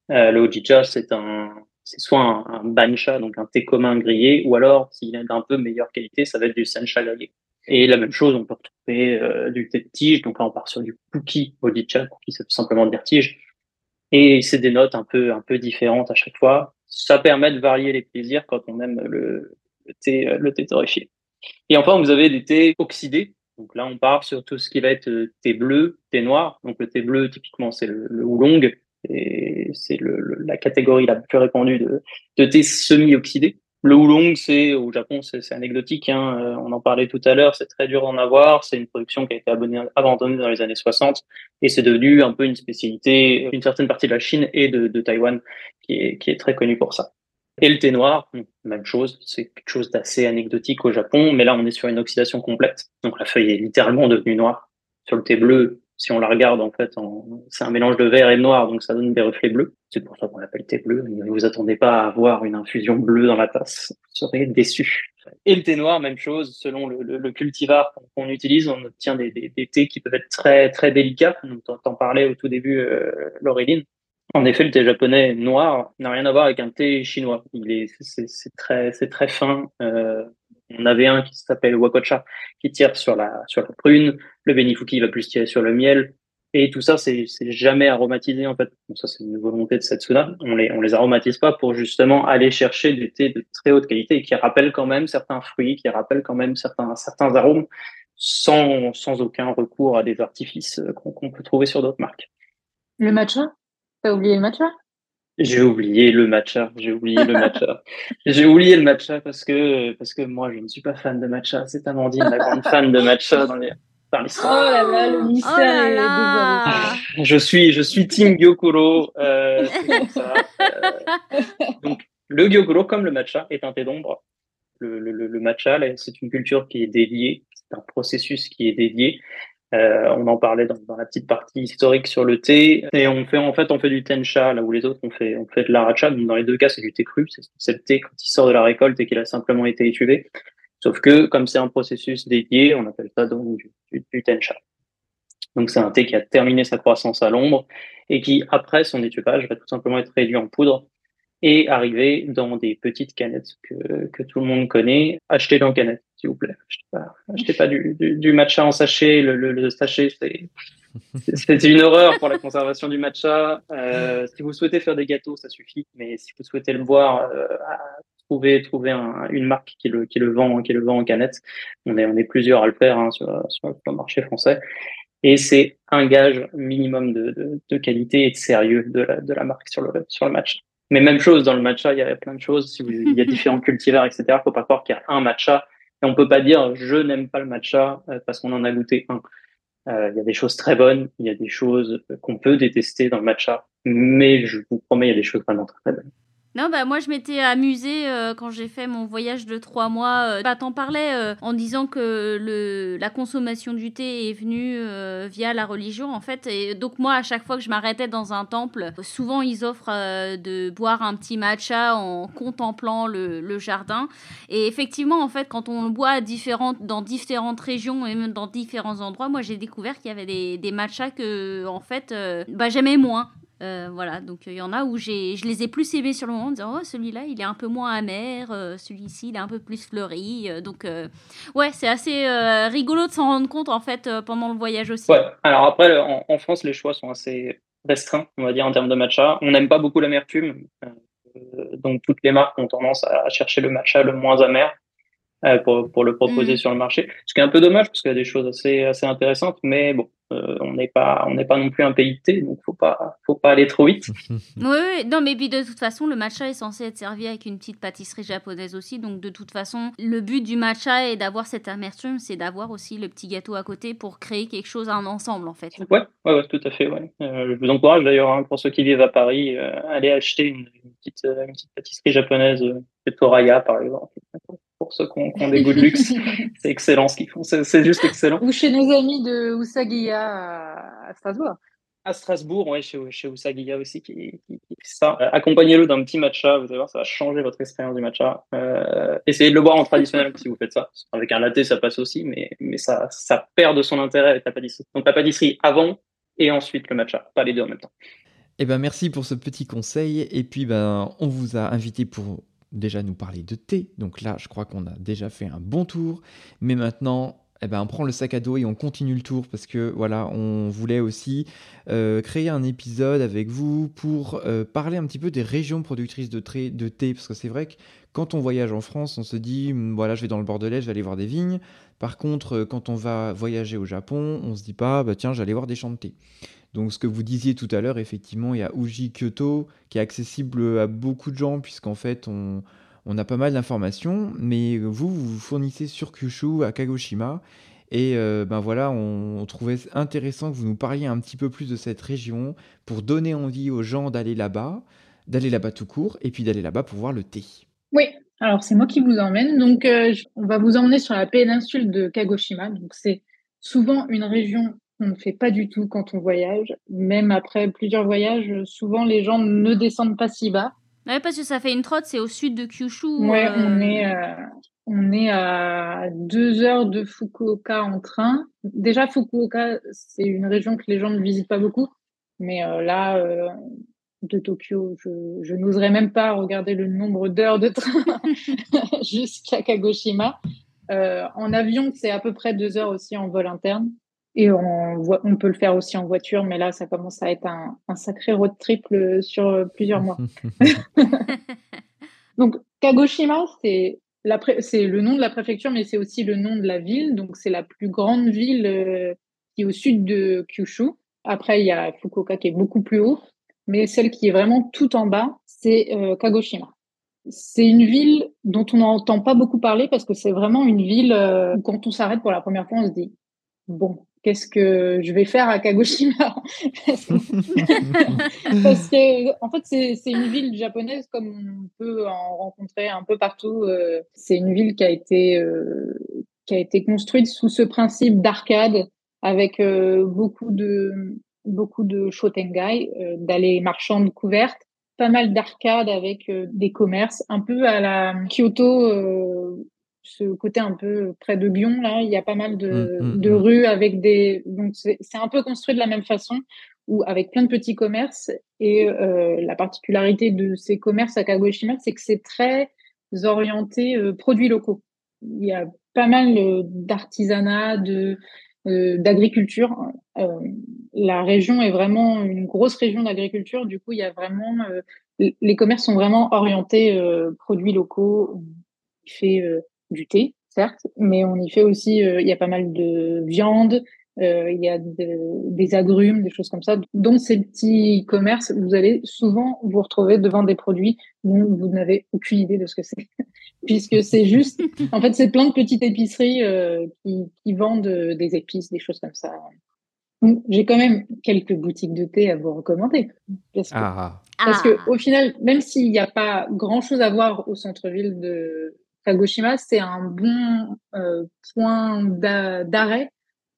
le hojicha, c'est un c'est soit un, bancha, donc un thé commun grillé, ou alors, s'il est d'un peu meilleure qualité, ça va être du sencha grillé. Et la même chose, on peut retrouver euh, du thé de tige, donc là on part sur du puki odicha, puki c'est tout simplement dire tige. Et c'est des notes un peu, un peu différentes à chaque fois. Ça permet de varier les plaisirs quand on aime le, le thé, euh, le thé torréfié. Et enfin, vous avez des thés oxydés. Donc là, on part sur tout ce qui va être euh, thé bleu, thé noir. Donc le thé bleu, typiquement, c'est le, le oolong c'est la catégorie la plus répandue de, de thé semi-oxydé. Le oolong, c'est au Japon, c'est anecdotique. Hein. Euh, on en parlait tout à l'heure. C'est très dur d'en avoir. C'est une production qui a été abandonnée dans les années 60 et c'est devenu un peu une spécialité d'une certaine partie de la Chine et de, de Taïwan qui est, qui est très connue pour ça. Et le thé noir, même chose. C'est quelque chose d'assez anecdotique au Japon, mais là on est sur une oxydation complète. Donc la feuille est littéralement devenue noire. Sur le thé bleu, si on la regarde, en fait, c'est un mélange de vert et noir, donc ça donne des reflets bleus. C'est pour ça qu'on l'appelle thé bleu. Ne vous attendez pas à avoir une infusion bleue dans la tasse. Vous serez déçus. Et le thé noir, même chose, selon le, cultivar qu'on utilise, on obtient des, thés qui peuvent être très très délicats. T'en parlais au tout début, euh, Laureline. En effet, le thé japonais noir n'a rien à voir avec un thé chinois. Il est, c'est très, c'est très fin. Euh, on avait un qui s'appelle Wakocha, qui tire sur la, sur la prune. Le Benifuki va plus tirer sur le miel. Et tout ça, c'est jamais aromatisé, en fait. ça, c'est une volonté de Setsuna. On les, on les aromatise pas pour justement aller chercher du thé de très haute qualité et qui rappelle quand même certains fruits, qui rappellent quand même certains, certains arômes sans, sans aucun recours à des artifices qu'on peut trouver sur d'autres marques. Le matcha? T'as oublié le matcha? J'ai oublié le matcha. J'ai oublié le matcha. J'ai oublié le matcha parce que parce que moi je ne suis pas fan de matcha. C'est Amandine la grande fan de matcha dans les dans Oh là là, le mystère oh là là. Je suis je suis team Gyokuro. Euh, ça. Euh, donc le Gyokuro comme le matcha est un thé d'ombre. Le, le, le matcha c'est une culture qui est dédiée. C'est un processus qui est dédié. Euh, on en parlait dans, la petite partie historique sur le thé. Et on fait, en fait, on fait du tencha, là où les autres, on fait, on fait de l'aracha. Dans les deux cas, c'est du thé cru. C'est le thé quand il sort de la récolte et qu'il a simplement été étuvé. Sauf que, comme c'est un processus dédié, on appelle ça donc du, du, tencha. Donc, c'est un thé qui a terminé sa croissance à l'ombre et qui, après son étuvage, va tout simplement être réduit en poudre et arriver dans des petites canettes que, que tout le monde connaît. Achetez dans canettes, s'il vous plaît. Achetez pas, pas du, du, du, matcha en sachet. Le, le, le sachet, c'est une horreur pour la conservation du matcha. Euh, si vous souhaitez faire des gâteaux, ça suffit. Mais si vous souhaitez le boire, euh, trouver un, une marque qui le qui le vend qui le vend en canette. On est on est plusieurs à le faire hein, sur, sur le marché français. Et c'est un gage minimum de, de, de, qualité et de sérieux de la, de la marque sur le sur le matcha. Mais même chose dans le matcha, il y a plein de choses. Si il y a différents cultivars, etc. Faut pas croire qu'il y a un matcha. Et on peut pas dire je n'aime pas le matcha euh, parce qu'on en a goûté un. Euh, il y a des choses très bonnes, il y a des choses qu'on peut détester dans le matcha, mais je vous promets, il y a des choses vraiment très, très bonnes. Non, bah moi je m'étais amusée euh, quand j'ai fait mon voyage de trois mois. Euh, bah, T'en parlais euh, en disant que le, la consommation du thé est venue euh, via la religion en fait. Et donc moi à chaque fois que je m'arrêtais dans un temple, souvent ils offrent de boire un petit matcha en contemplant le, le, jardin. Et effectivement en fait quand on le boit différentes, dans différentes régions et même dans différents endroits, moi j'ai découvert qu'il y avait des, des matchas que en fait bah, j'aimais moins. Euh, voilà, donc il y en a où j'ai, je les ai plus aimés sur le moment en disant oh celui-là il est un peu moins amer, euh, celui-ci il est un peu plus fleuri, euh, donc euh, ouais c'est assez euh, rigolo de s'en rendre compte en fait euh, pendant le voyage aussi. Ouais, alors après en, en, France les choix sont assez restreints on va dire en termes de matcha, on n'aime pas beaucoup l'amertume, donc toutes les marques ont tendance à chercher le matcha le moins amer. Pour, pour, le proposer mmh. sur le marché. Ce qui est un peu dommage parce qu'il y a des choses assez, assez intéressantes, mais bon, euh, on n'est pas on n'est pas non plus un pays de thé donc faut pas faut pas aller trop vite. Oui, oui, non mais puis de toute façon le matcha est censé être servi avec une petite pâtisserie japonaise aussi. Donc de toute façon le but du matcha est d'avoir cette amertume c'est d'avoir aussi le petit gâteau à côté pour créer quelque chose un ensemble en fait. Ouais ouais, ouais tout à fait ouais. Euh, je vous encourage d'ailleurs hein, pour ceux qui vivent à Paris euh, aller acheter une, une, petite, une petite pâtisserie japonaise de Toraya par exemple pour, ceux qui ont, des goûts de luxe. c'est excellent ce qu'ils font, c'est juste excellent. Ou chez nos amis de Usagia à Strasbourg à Strasbourg, ouais, chez, chez aussi, qui, qui, fait ça. Euh, accompagnez-le d'un petit matcha, vous allez voir, ça va changer votre expérience du matcha. Euh, essayez de le boire en traditionnel si vous faites ça. Avec un latte, ça passe aussi, mais, mais ça, ça perd de son intérêt avec la pâtisserie. Donc la pâtisserie avant et ensuite le matcha, pas les deux en même temps. Eh ben merci pour ce petit conseil. Et puis ben on vous a invité pour déjà nous parler de thé. Donc là, je crois qu'on a déjà fait un bon tour. Mais maintenant, eh ben, on prend le sac à dos et on continue le tour parce que voilà, on voulait aussi euh, créer un épisode avec vous pour euh, parler un petit peu des régions productrices de, de thé parce que c'est vrai que quand on voyage en France, on se dit hmm, voilà, je vais dans le Bordelais, je vais aller voir des vignes. Par contre, euh, quand on va voyager au Japon, on se dit pas bah tiens, j'allais voir des champs de thé. Donc ce que vous disiez tout à l'heure, effectivement, il y a Uji Kyoto qui est accessible à beaucoup de gens puisqu'en fait on on a pas mal d'informations, mais vous, vous fournissez sur Kyushu à Kagoshima. Et euh, ben voilà, on, trouvait intéressant que vous nous parliez un petit peu plus de cette région pour donner envie aux gens d'aller là-bas, d'aller là-bas tout court, et puis d'aller là-bas pour voir le thé. Oui, alors c'est moi qui vous emmène. Donc euh, on va vous emmener sur la péninsule de Kagoshima. Donc c'est souvent une région qu'on ne fait pas du tout quand on voyage. Même après plusieurs voyages, souvent les gens ne descendent pas si bas. Ouais, parce que ça fait une trotte, c'est au sud de Kyushu. Ouais, euh, on, est, euh, on est à deux heures de Fukuoka en train. Déjà, Fukuoka, c'est une région que les gens ne visitent pas beaucoup. Mais euh, là, de Tokyo, je, je n'oserais même pas regarder le nombre d'heures de train jusqu'à Kagoshima. en avion, c'est à peu près deux heures aussi en vol interne. Et on, on peut le faire aussi en voiture, mais là, ça commence à être un, sacré road trip sur plusieurs mois. Donc, Kagoshima, c'est le nom de la préfecture, mais c'est aussi le nom de la ville. Donc, c'est la plus grande ville euh, qui est au sud de Kyushu. Après, il y a Fukuoka qui est beaucoup plus haut, mais celle qui est vraiment tout en bas, c'est euh, Kagoshima. C'est une ville dont on n'entend pas beaucoup parler parce que c'est vraiment une ville euh, où quand on s'arrête pour la première fois, on se dit bon, qu'est-ce que je vais faire à Kagoshima? Parce que, en fait, c'est une ville japonaise comme on peut en rencontrer un peu partout. Euh, c'est une ville qui a été qui a été construite sous ce principe d'arcade avec beaucoup de beaucoup de shotengai, d'allées marchandes couvertes, pas mal d'arcades avec des commerces, un peu à la Kyoto ce côté un peu près de Lyon, là, il y a pas mal de, mmh, mmh, mmh. rues avec des. Donc, c'est un peu construit de la même façon, ou avec plein de petits commerces. Et euh, la particularité de ces commerces à Kagoshima, c'est que c'est très orienté euh, produits locaux. Il y a pas mal euh, d'artisanat, de d'agriculture. la région est vraiment une grosse région d'agriculture. Du coup, il y a vraiment les commerces sont vraiment orientés produits locaux. Il fait du thé, certes, mais on y fait aussi, euh, il y a pas mal de viande, euh, il y a des agrumes, des choses comme ça. Dans ces petits commerces, vous allez souvent vous retrouver devant des produits dont vous n'avez aucune idée de ce que c'est, puisque c'est juste, en fait, c'est plein de petites épiceries euh, qui, qui, vendent des épices, des choses comme ça. J'ai quand même quelques boutiques de thé à vous recommander. Parce que, ah. parce que au final, même s'il n'y a pas grand chose à voir au centre-ville de, Kagoshima, c'est un bon euh, point d'arrêt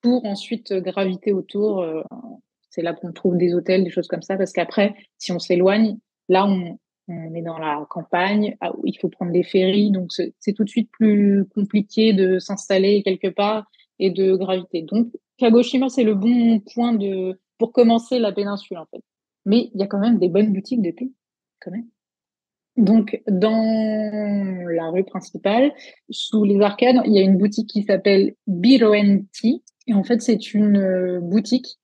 pour ensuite graviter autour. Euh, c'est là qu'on trouve des hôtels, des choses comme ça, parce qu'après, si on s'éloigne, là, on, est dans la campagne, ah, il faut prendre des ferries, donc c'est tout de suite plus compliqué de s'installer quelque part et de graviter. Donc, Kagoshima, c'est le bon point de pour commencer la péninsule, en fait. Mais il y a quand même des bonnes boutiques de thé, quand même. Donc, dans la rue principale, sous les arcades, il y a une boutique qui s'appelle Biroen. Et en fait, c'est une euh, boutique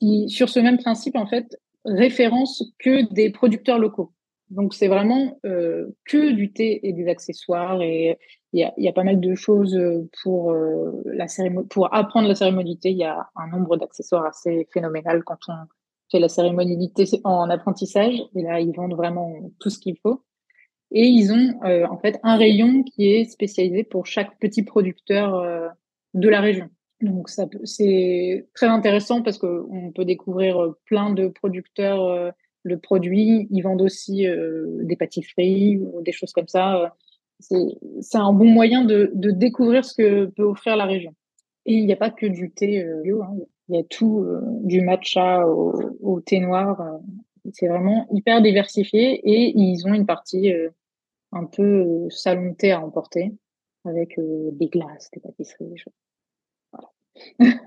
qui, sur ce même principe, en fait, référence que des producteurs locaux. Donc, c'est vraiment euh, que du thé et des accessoires. Et il y a, pas mal de choses pour, euh, la cérémonie, pour apprendre la cérémonie du. Il y a un nombre d'accessoires assez phénoménal quand on fait la cérémonie du en apprentissage. Et là, ils vendent vraiment tout ce qu'il faut. Et ils ont euh, en fait un rayon qui est spécialisé pour chaque petit producteur euh, de la région. Donc ça c'est très intéressant parce qu'on peut découvrir euh, plein de producteurs de produits. Ils vendent aussi des pâtisseries ou des choses comme ça. c'est un bon moyen de, de, découvrir ce que peut offrir la région. Et il n'y a pas que du thé bio, hein. il y a tout, du matcha au, au thé noir. C'est vraiment hyper diversifié et ils ont une partie un peu salon de thé à emporter avec des glaces, des pâtisseries. Voilà.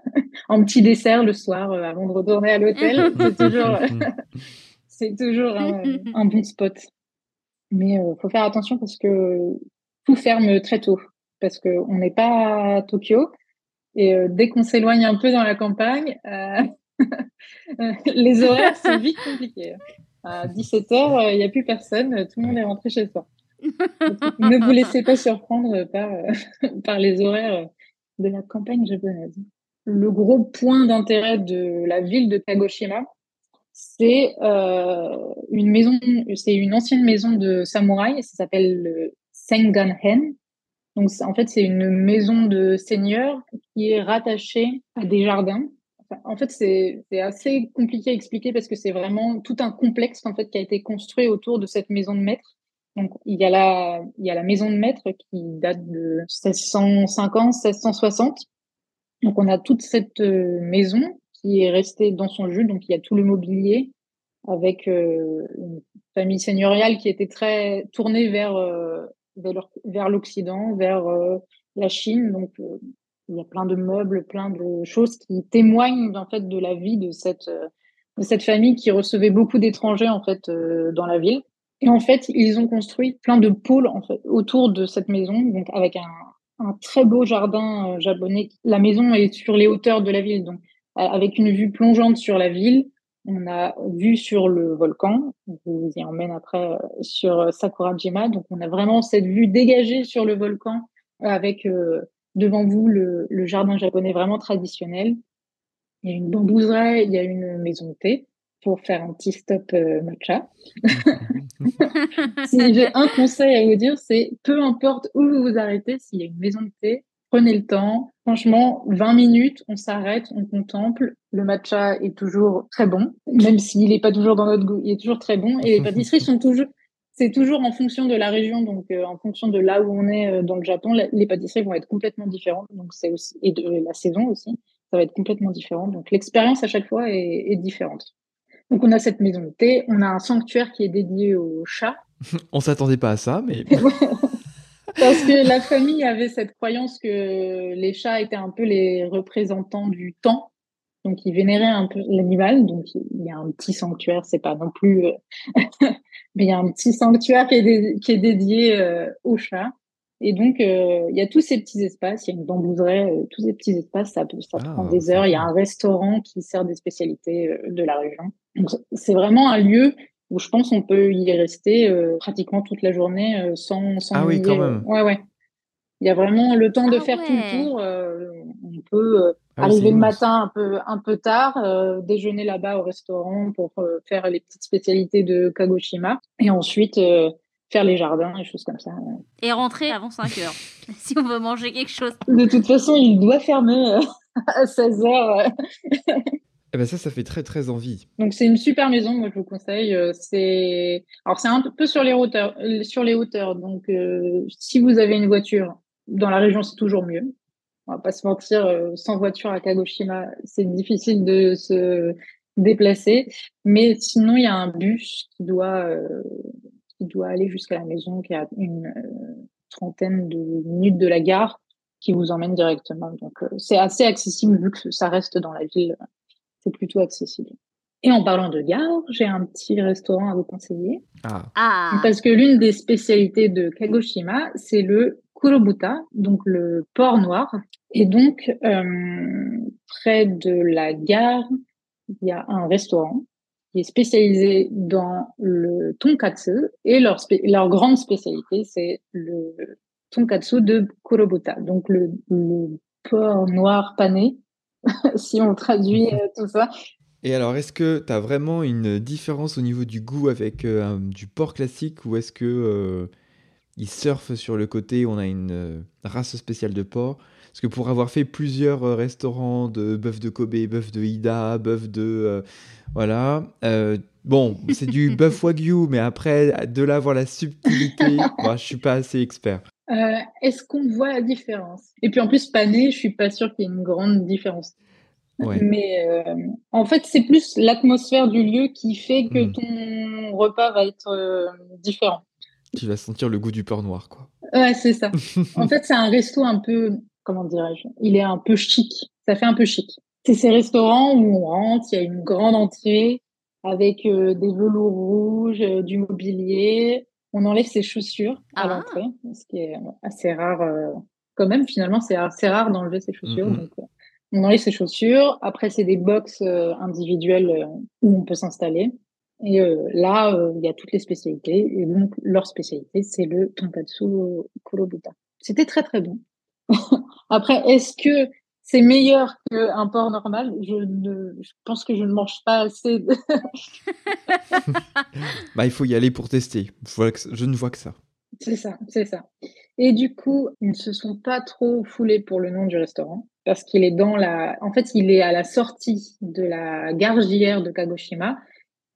en petit dessert le soir avant de retourner à l'hôtel. c'est toujours, c'est toujours un, un, bon spot. Mais il faut faire attention parce que tout ferme très tôt. Parce qu'on n'est pas à Tokyo. Et dès qu'on s'éloigne un peu dans la campagne, euh, les horaires, c'est vite compliqué. À 17h, il n'y a plus personne, tout le monde est rentré chez soi ne vous laissez pas surprendre par, par les horaires de la campagne japonaise. Le gros point d'intérêt de la ville de Kagoshima, c'est euh, une maison, c'est une ancienne maison de samouraï, ça s'appelle le Senganhen. Donc en fait, c'est une maison de seigneur qui est rattachée à des jardins. En fait, c'est assez compliqué à expliquer parce que c'est vraiment tout un complexe en fait qui a été construit autour de cette maison de maître donc, il y a la, il y a la maison de maître qui date de 1650, 1660. Donc, on a toute cette euh, maison qui est restée dans son jus. Donc, il y a tout le mobilier avec euh, une famille seigneuriale qui était très tournée vers, euh, vers l'Occident, vers la Chine. Donc, il y a plein de meubles, plein de choses qui témoignent en fait de la vie de cette, de cette famille qui recevait beaucoup d'étrangers en fait dans la ville. Et en fait, ils ont construit plein de pôles en fait, autour de cette maison, donc avec un, un très beau jardin euh, japonais. La maison est sur les hauteurs de la ville, donc avec une vue plongeante sur la ville. On a vue sur le volcan. Je vous y emmène après euh, sur Sakurajima. Donc, on a vraiment cette vue dégagée sur le volcan avec euh, devant vous le, le, jardin japonais vraiment traditionnel. Il y a une bambouseraie, il y a une maison de thé pour faire un petit stop euh, matcha. si j'ai un conseil à vous dire, c'est peu importe où vous vous arrêtez, s'il y a une maison de thé, prenez le temps. Franchement, 20 minutes, on s'arrête, on contemple. Le matcha est toujours très bon, même s'il n'est pas toujours dans notre goût, il est toujours très bon. Et les pâtisseries sont toujours, c'est toujours en fonction de la région, donc euh, en fonction de là où on est euh, dans le Japon, les pâtisseries vont être complètement différentes. Donc c'est aussi et de la saison aussi, ça va être complètement différent. Donc l'expérience à chaque fois est, est différente. Donc on a cette maison de thé, on a un sanctuaire qui est dédié aux chats. on s'attendait pas à ça, mais parce que la famille avait cette croyance que les chats étaient un peu les représentants du temps. Donc ils vénéraient un peu l'animal, donc il y a un petit sanctuaire, c'est pas non plus, euh, mais il y a un petit sanctuaire qui est, dédié euh, aux chats. Et donc, euh, il y a tous ces petits espaces, il y a une bambouserie, tous ces petits espaces, ça, ça ah, prend des heures. Il y a un restaurant qui sert des spécialités de la région c'est vraiment un lieu où je pense qu'on peut y rester euh, pratiquement toute la journée euh, sans, sans Ah oui, quand même. Ouais, ouais. Il y a vraiment le temps de ah faire tout le tour. Euh, on peut ah arriver le matin un peu, un peu tard, déjeuner là-bas au restaurant pour faire les petites spécialités de Kagoshima et ensuite faire les jardins et choses comme ça. Et rentrer avant 5 heures, si on veut manger quelque chose. De toute façon, il doit fermer à 16 heures. Eh ben ça, ça fait très très envie. Donc c'est une super maison, moi je vous conseille. Euh, c'est alors c'est un peu sur les hauteurs, euh, sur les hauteurs. Donc euh, si vous avez une voiture dans la région, c'est toujours mieux. On va pas se mentir, sans voiture à Kagoshima, c'est difficile de se déplacer. Mais sinon, il y a un bus qui doit qui doit aller jusqu'à la maison, qui a une trentaine de minutes de la gare, qui vous emmène directement. Donc c'est assez accessible vu que ça reste dans la ville c'est plutôt accessible. Et en parlant de gare, j'ai un petit restaurant à vous conseiller. Ah. ah. Parce que l'une des spécialités de Kagoshima, c'est le kurobuta, donc le porc noir. Et donc, euh, près de la gare, il y a un restaurant qui est spécialisé dans le tonkatsu. Et leur, grande spécialité, c'est le tonkatsu de kurobuta, donc le, le porc noir pané si on traduit euh, tout ça. Et alors, est-ce que tu as vraiment une différence au niveau du goût avec euh, du porc classique ou est-ce que ils surfent sur le côté on a une race spéciale de porc Parce que pour avoir fait plusieurs restaurants de bœuf de Kobe, bœuf de Ida, bœuf de voilà, Bon, c'est du buff wagyu, mais après, de là voir la subtilité, moi, je suis pas assez expert. Euh, est-ce qu'on voit la différence? Et puis en plus, pané, je suis pas sûre qu'il y ait une grande différence. Mais euh, en fait, c'est plus l'atmosphère du lieu qui fait que hmm. ton repas va être euh, différent. Tu vas sentir le goût du beurre noir, quoi. Ouais, c'est ça. en fait, c'est un resto un peu, comment dirais-je Il est un peu chic. Ça fait un peu chic. C'est ces restaurants où on rentre, il y a une grande entrée avec des velours rouges, du mobilier, on enlève ses chaussures à ah. l'entrée, ce qui est assez rare euh, quand même. Finalement, c'est assez rare d'enlever ses chaussures. Donc, euh, on enlève ses chaussures. Après, c'est des box euh, individuels où on peut s'installer. Et là, il y a toutes les spécialités. Et donc, leur spécialité, c'est le tonkatsu kurobuta. C'était très, très bon. Après, est-ce que c'est meilleur qu'un porc normal? Je, ne, je pense que je ne mange pas assez. De... bah, il faut y aller pour tester. Je ne vois que ça. C'est ça, c'est ça. Et du coup, ils ne se sont pas trop foulés pour le nom du restaurant parce qu'il est dans la. En fait, il est à la sortie de la gare JR de Kagoshima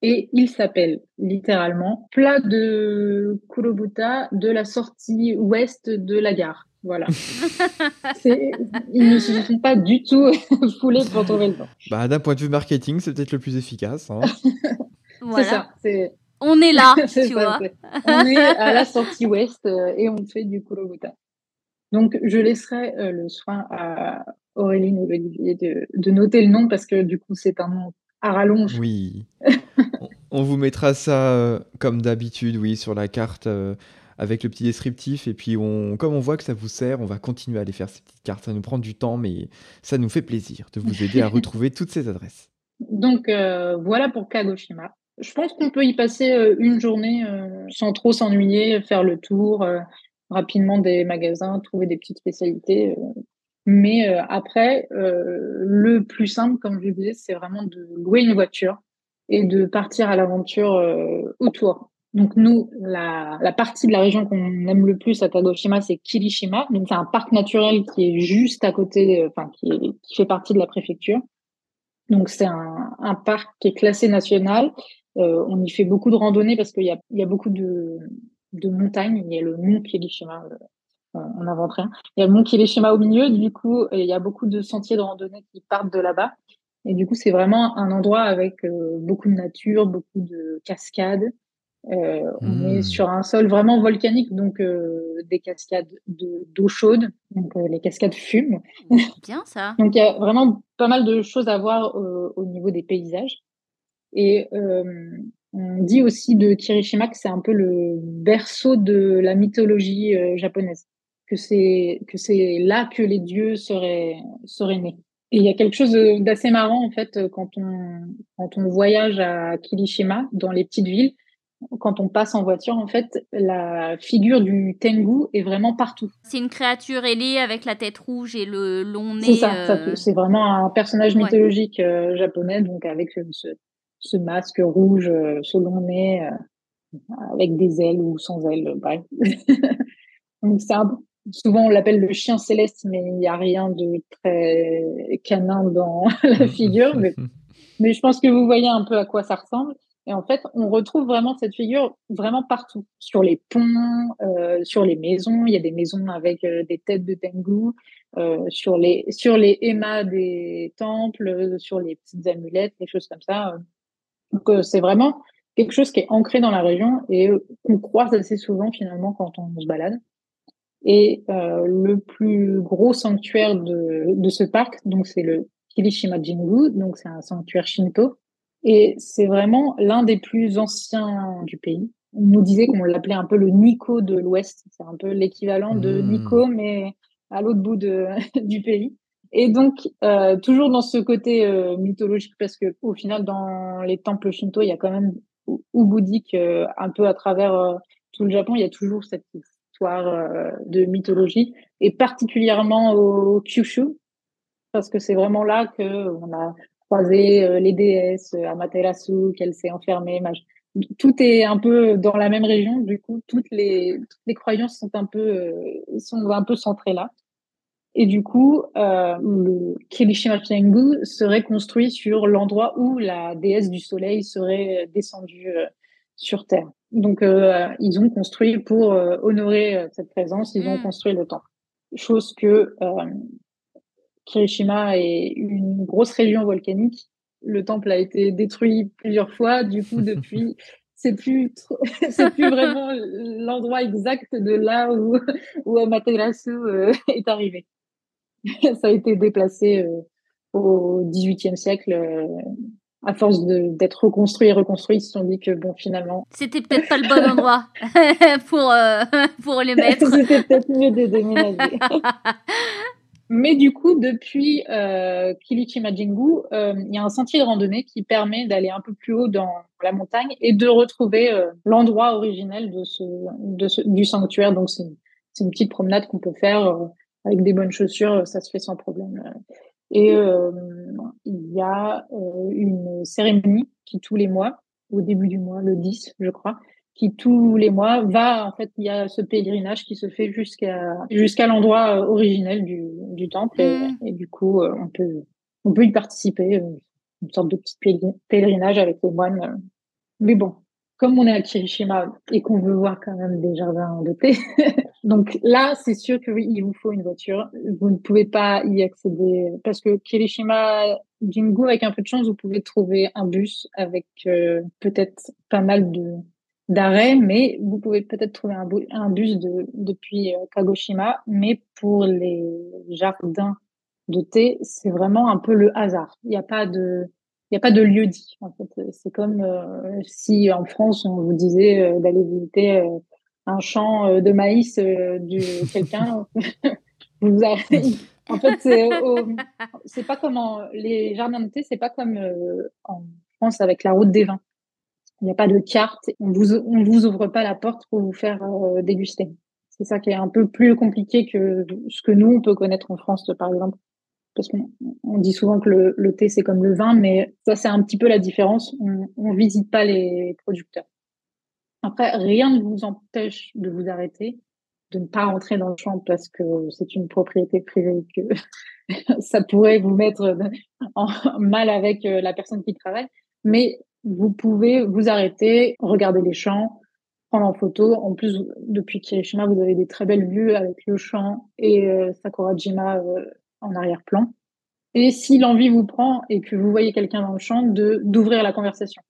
et il s'appelle littéralement plat de kurobuta de la sortie ouest de la gare. Voilà. ils ne se sont pas du tout foulés pour trouver le temps. Bah, D'un point de vue marketing, c'est peut-être le plus efficace. Hein. C'est ça. On est là, tu vois. on est à la sortie ouest euh, et on fait du kurobuta. Donc, je laisserai euh, le soin à Aurélie et Olivier de, de, noter le nom parce que du coup, c'est un nom à rallonge. Oui. on vous mettra ça euh, comme d'habitude, oui, sur la carte avec le petit descriptif. Et puis, on, comme on voit que ça vous sert, on va continuer à aller faire ces petites cartes. Ça nous prend du temps, mais ça nous fait plaisir de vous aider à retrouver toutes ces adresses. Donc, euh, voilà pour Kagoshima. Je pense qu'on peut y passer euh, une journée euh, sans trop s'ennuyer, faire le tour rapidement des magasins, trouver des petites spécialités. Mais après, le plus simple, comme je vous disais, c'est vraiment de louer une voiture et de partir à l'aventure autour. Donc nous, la, partie de la région qu'on aime le plus à Kagoshima, c'est Kirishima. Donc c'est un parc naturel qui est juste à côté, euh, enfin qui, fait partie de la préfecture. Donc c'est un, parc qui est classé national. Euh, on y fait beaucoup de randonnées parce qu'il y a, beaucoup de, montagnes. Il y a le mont Kirishima, euh, on n'invente rien. Il y a le mont Kirishima au milieu. Du coup, il y a beaucoup de sentiers de randonnée qui partent de là-bas. Et du coup, c'est vraiment un endroit avec beaucoup de nature, beaucoup de cascades. Euh, on est hmm. sur un sol vraiment volcanique, donc euh, des cascades d'eau chaude, donc euh, les cascades fument. Bien ça. donc il y a vraiment pas mal de choses à voir au niveau des paysages. Et on dit aussi de Kirishima que c'est un peu le berceau de la mythologie japonaise, que c'est que c'est là que les dieux seraient seraient nés. Et il y a quelque chose d'assez marrant en fait quand on quand on voyage à Kirishima dans les petites villes quand on passe en voiture, en fait, la figure du Tengu est vraiment partout. C'est une créature ailée avec la tête rouge et le long nez. C'est ça, euh, c'est vraiment un personnage mythologique euh, japonais, donc avec ce, masque rouge, euh, ce long nez, avec des ailes ou sans ailes, bref. donc c'est souvent on l'appelle le chien céleste, mais il n'y a rien de très canin dans la figure. mais je pense que vous voyez un peu à quoi ça ressemble. Et en fait, on retrouve vraiment cette figure vraiment partout, sur les ponts, euh, sur les maisons. Il y a des maisons avec euh, des têtes de Tengu, euh, sur les sur les émas des temples, sur les petites amulettes, des choses comme ça. Donc c'est vraiment quelque chose qui est ancré dans la région et qu'on croise assez souvent finalement quand on se balade. Et le plus gros sanctuaire de, de ce parc, donc c'est le Kirishima Jingu, donc c'est un sanctuaire shinto et c'est vraiment l'un des plus anciens du pays. On nous disait qu'on l'appelait un peu le Nico de l'Ouest. C'est un peu l'équivalent de hmm. Nico, mais à l'autre bout de, du pays. Et donc, euh, toujours dans ce côté euh, mythologique, parce que au final, dans les temples shinto, il y a quand même, ou bouddhique, euh, un peu à travers euh, tout le Japon, il y a toujours cette euh, de mythologie, et particulièrement au Kyushu, parce que c'est vraiment là que on a croiser euh, les déesses, euh, Amaterasu, qu'elle s'est enfermée. Tout est un peu dans la même région, du coup, toutes les, toutes les croyances sont un peu, sont un peu centrées là. Et du coup, le Kirishima Tengu serait construit sur l'endroit où la déesse du soleil serait descendue sur Terre. Donc, euh, ils ont construit pour euh, honorer cette présence, ils ont mm. construit le temple. Chose que Kirishima est une grosse région volcanique. Le temple a été détruit plusieurs fois. Du coup, depuis, c'est plus c'est plus vraiment l'endroit exact de là où où Amaterasu est arrivé. ça a été déplacé euh, au XVIIIe siècle. Euh, à force d'être reconstruit et reconstruit, ils se sont dit que bon, finalement. C'était peut-être pas le bon endroit pour, euh, pour les mettre. C'était peut-être mieux de déménager. Mais du coup, depuis euh, Kilichi Majingu, il y a un sentier de randonnée qui permet d'aller un peu plus haut dans la montagne et de retrouver l'endroit originel de ce, de ce, du sanctuaire. Donc, c'est une petite promenade qu'on peut faire avec des bonnes chaussures, ça se fait sans problème. Et euh, il y a euh, une cérémonie qui tous les mois, au début du mois, le 10, je crois, qui tous les mois va, en fait, il y a ce pèlerinage qui se fait jusqu'à jusqu'à l'endroit euh, originel du, du temple. Et, mmh. et, du coup, on peut on peut y participer, une sorte de petit pèlerinage avec les moines. Mais bon, comme on est à Kirishima et qu'on veut voir quand même des jardins de thé, donc là, c'est sûr que oui, il vous faut une voiture. Vous ne pouvez pas y accéder parce que Kirishima Jingu, avec un peu de chance, vous pouvez trouver un bus avec euh, peut-être pas mal de d'arrêts, mais vous pouvez peut-être trouver un, bus de, depuis euh, Kagoshima. Mais pour les jardins de thé, c'est vraiment un peu le hasard. Il n'y a pas de il n'y a pas de lieu dit. En fait, c'est comme euh, si en France on vous disait euh, d'aller visiter euh, un champ de maïs de quelqu'un. vous En fait, c'est pas comme les jardins de thé, c'est pas comme en France avec la route des vins. Il n'y a pas de carte. On vous on vous ouvre pas la porte pour vous faire déguster. C'est ça qui est un peu plus compliqué que ce que nous on peut connaître en France, par exemple parce qu'on dit souvent que le, thé c'est comme le vin, mais ça c'est un petit peu la différence. On ne visite pas les producteurs. Après, rien ne vous empêche de vous arrêter, de ne pas rentrer dans le champ parce que c'est une propriété privée, que ça pourrait vous mettre en mal avec euh, la personne qui travaille. Mais vous pouvez vous arrêter, regarder les champs, prendre en photo. En plus, depuis Kirishima, vous avez des très belles vues avec le champ et euh, Sakurajima euh, en arrière-plan. Et si l'envie vous prend et que vous voyez quelqu'un dans le champ, de d'ouvrir la conversation.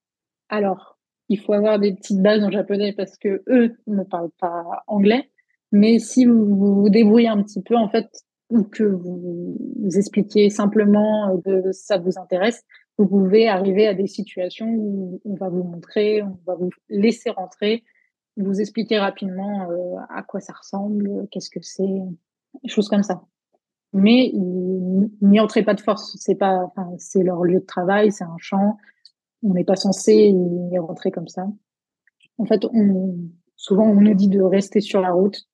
Alors, il faut avoir des petites bases en japonais parce que eux ne parlent pas anglais. Mais si vous vous débrouillez un petit peu, en fait, ou que vous, vous expliquez simplement que ça vous intéresse, vous pouvez arriver à des situations où on va vous montrer, on va vous laisser rentrer, vous expliquer rapidement euh, à quoi ça ressemble, qu'est-ce que c'est, des choses comme ça mais ils n'y entraient pas de force. C'est pas, enfin, c'est leur lieu de travail, c'est un champ. On n'est pas censé y rentrer comme ça. En fait, on, souvent, on nous dit de rester sur la route.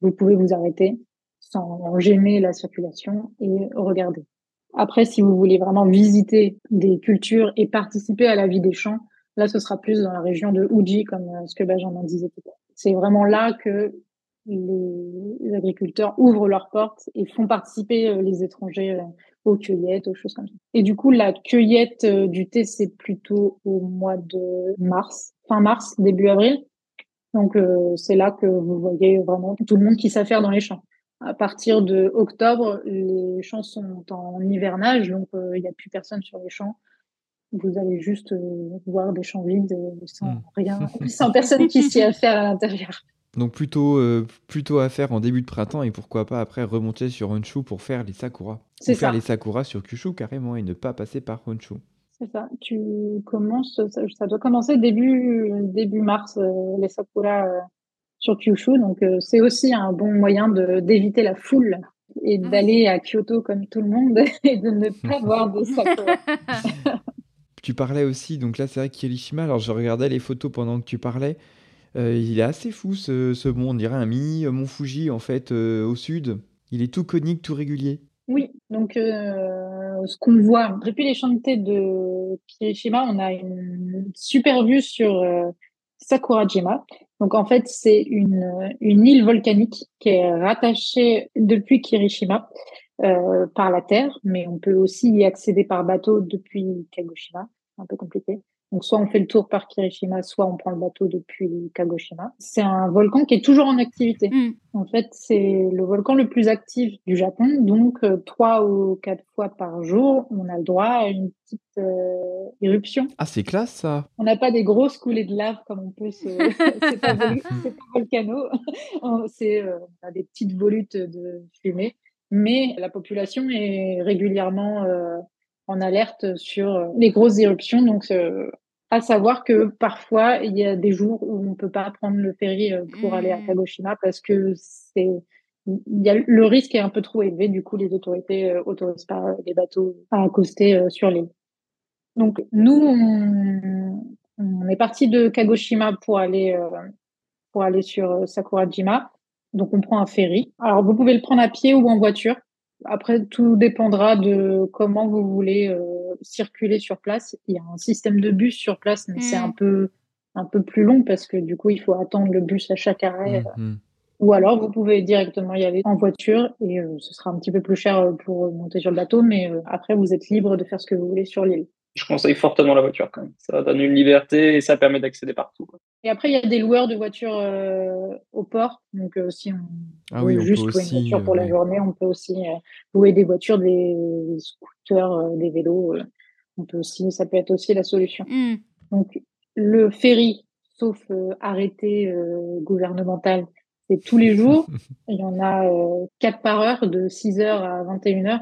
Vous pouvez vous arrêter sans gêner la circulation et regarder. Après, si vous voulez vraiment visiter des cultures et participer à la vie des champs, là, ce sera plus dans la région de Uji, comme euh, ce que Benjamin disait tout à l'heure. C'est vraiment là que les agriculteurs ouvrent leurs portes et font participer euh, les étrangers euh, aux cueillettes, aux choses comme ça. Et du coup, la cueillette euh, du thé, c'est plutôt au mois de mars, fin mars, début avril. Donc, c'est là que vous voyez vraiment tout le monde qui s'affaire dans les champs. À partir de octobre, les champs sont en hivernage, donc il n'y a plus personne sur les champs. Vous allez juste voir des champs vides sans hmm. rien, sans personne qui s'y affaire à l'intérieur. Donc plutôt, euh, plutôt à faire en début de printemps et pourquoi pas après remonter sur Honshu pour faire les Sakura. C'est faire les Sakura sur Kyushu carrément et ne pas passer par Honshu. C'est ça. Tu commences, ça, doit commencer début, début mars, euh, les Sakura euh, sur Kyushu. Donc c'est aussi un bon moyen d'éviter la foule et ah d'aller à Kyoto comme tout le monde et de ne pas voir de Sakura. tu parlais aussi, donc là c'est vrai Kirishima, alors je regardais les photos pendant que tu parlais. Euh, il est assez fou ce, ce mont, on dirait un mini mont Fuji en fait euh, au sud. Il est tout conique, tout régulier. Oui, donc euh, ce qu'on voit depuis les chantiers de Kirishima, on a une super vue sur Sakurajima. Donc en fait, c'est une, une île volcanique qui est rattachée depuis Kirishima euh, par la terre, mais on peut aussi y accéder par bateau depuis Kagoshima. C'est un peu compliqué. Donc, soit on fait le tour par Kirishima, soit on prend le bateau depuis Kagoshima. C'est un volcan qui est toujours en activité. Mm. En fait, c'est le volcan le plus actif du Japon. Donc, euh, trois ou quatre fois par jour, on a le droit à une petite euh, éruption. Ah, c'est classe ça. On n'a pas des grosses coulées de lave comme on peut se. c'est pas, vol- c'est pas volcano. On- c'est, euh, on a des petites volutes de fumée. Mais la population est régulièrement euh, en alerte sur euh, les grosses éruptions. Donc, euh, à savoir que parfois, il y a des jours où on ne peut pas prendre le ferry euh, pour aller à. Kagoshima parce que c'est. Il y a, le risque est un peu trop élevé. Du coup, les autorités autorisent pas les bateaux à accoster sur l'île. Donc, nous, on, on est parti de Kagoshima pour aller, pour aller sur Sakurajima. Donc, on prend un ferry. Alors, vous pouvez le prendre à pied ou en voiture. Après, tout dépendra de comment vous voulez euh, circuler sur place. Il y a un système de bus sur place, mais c'est Mm. un peu, un peu plus long parce que du coup, il faut attendre le bus à chaque arrêt. Mhm. Ou alors, vous pouvez directement y aller en voiture et euh, ce sera un petit peu plus cher euh, pour monter sur le bateau, mais euh, après, vous êtes libre de faire ce que vous voulez sur l'île. Je conseille fortement la voiture quand même. Ça donne une liberté et ça permet d'accéder partout. quoi. Et après, il y a des loueurs de voitures euh, au port. Donc, euh, si on Ah veut oui, on juste peut louer aussi, une voiture pour euh, la journée, on peut aussi euh, louer des voitures, des scooters, euh, des vélos. euh. on peut aussi, ça peut être aussi la solution. Mm. Donc, le ferry, sauf euh, arrêté euh, gouvernemental, c'est tous les jours. Il y en a euh, 4 par heure, de 6h à 21h.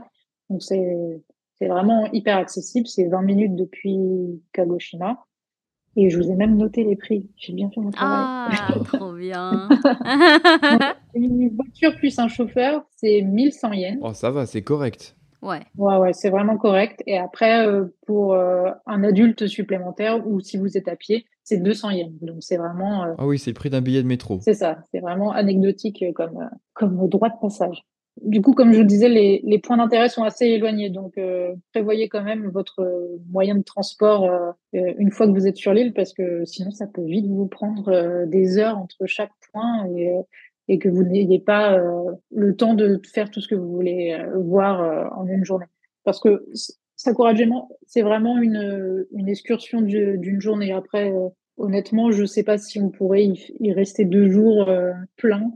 Donc, c'est c'est vraiment hyper accessible. C'est 20 minutes depuis Kagoshima. Et je vous ai même noté les prix. J'ai bien fait mon travail. Ah, trop bien. Une voiture plus un chauffeur, c'est 1100 yens. Oh, ça va, c'est correct. ouais. Ouais, ouais, c'est vraiment correct. Et après, euh, pour euh, un adulte supplémentaire ou si vous êtes à pied, c'est 200 yens. Donc, c'est vraiment, euh, Ah oui, c'est le prix d'un billet de métro. c'est ça, c'est vraiment anecdotique comme, euh, comme droit de passage. Du coup, comme je vous le disais, les, les points d'intérêt sont assez éloignés. Donc, euh, prévoyez quand même votre moyen de transport euh, euh, une fois que vous êtes sur l'île parce que sinon, ça peut vite vous prendre euh, des heures entre chaque point et, euh, et que vous n'ayez pas euh, le temps de faire tout ce que vous voulez voir en une journée. Parce que S- Sakurajima, c'est vraiment une, une excursion du- d'une journée. Après, honnêtement, je sais pas si on pourrait y, y rester deux jours pleins.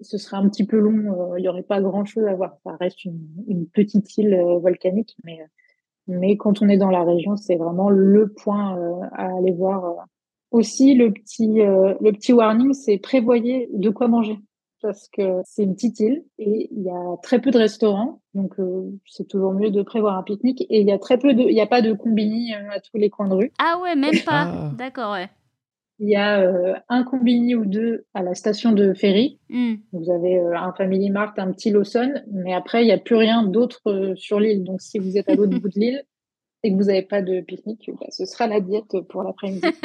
Ce- serait un petit peu long. euh, Il y aurait pas grand-chose à voir. Ça reste une, une petite île euh, volcanique, mais mais quand on est dans la région, c'est vraiment le point euh, à aller voir. Aussi, le petit euh, le petit warning, c'est prévoyez de quoi manger parce que c'est une petite île et il y a très peu de restaurants, donc euh, c'est toujours mieux de prévoir un pique-nique. Et il y a très peu de, il y a pas de combini euh, à tous les coins de rue. Ah ouais, même pas. Ah. D'accord, ouais. Il y a euh, un combini ou deux à la station de ferry. Mm. Vous avez euh, un Family Mart, un petit Lawson, mais après il n'y a plus rien d'autre euh, sur l'île. Donc si vous êtes à l'autre bout de l'île et que vous n'avez pas de pique-nique, bah, ce sera la diète pour l'après-midi.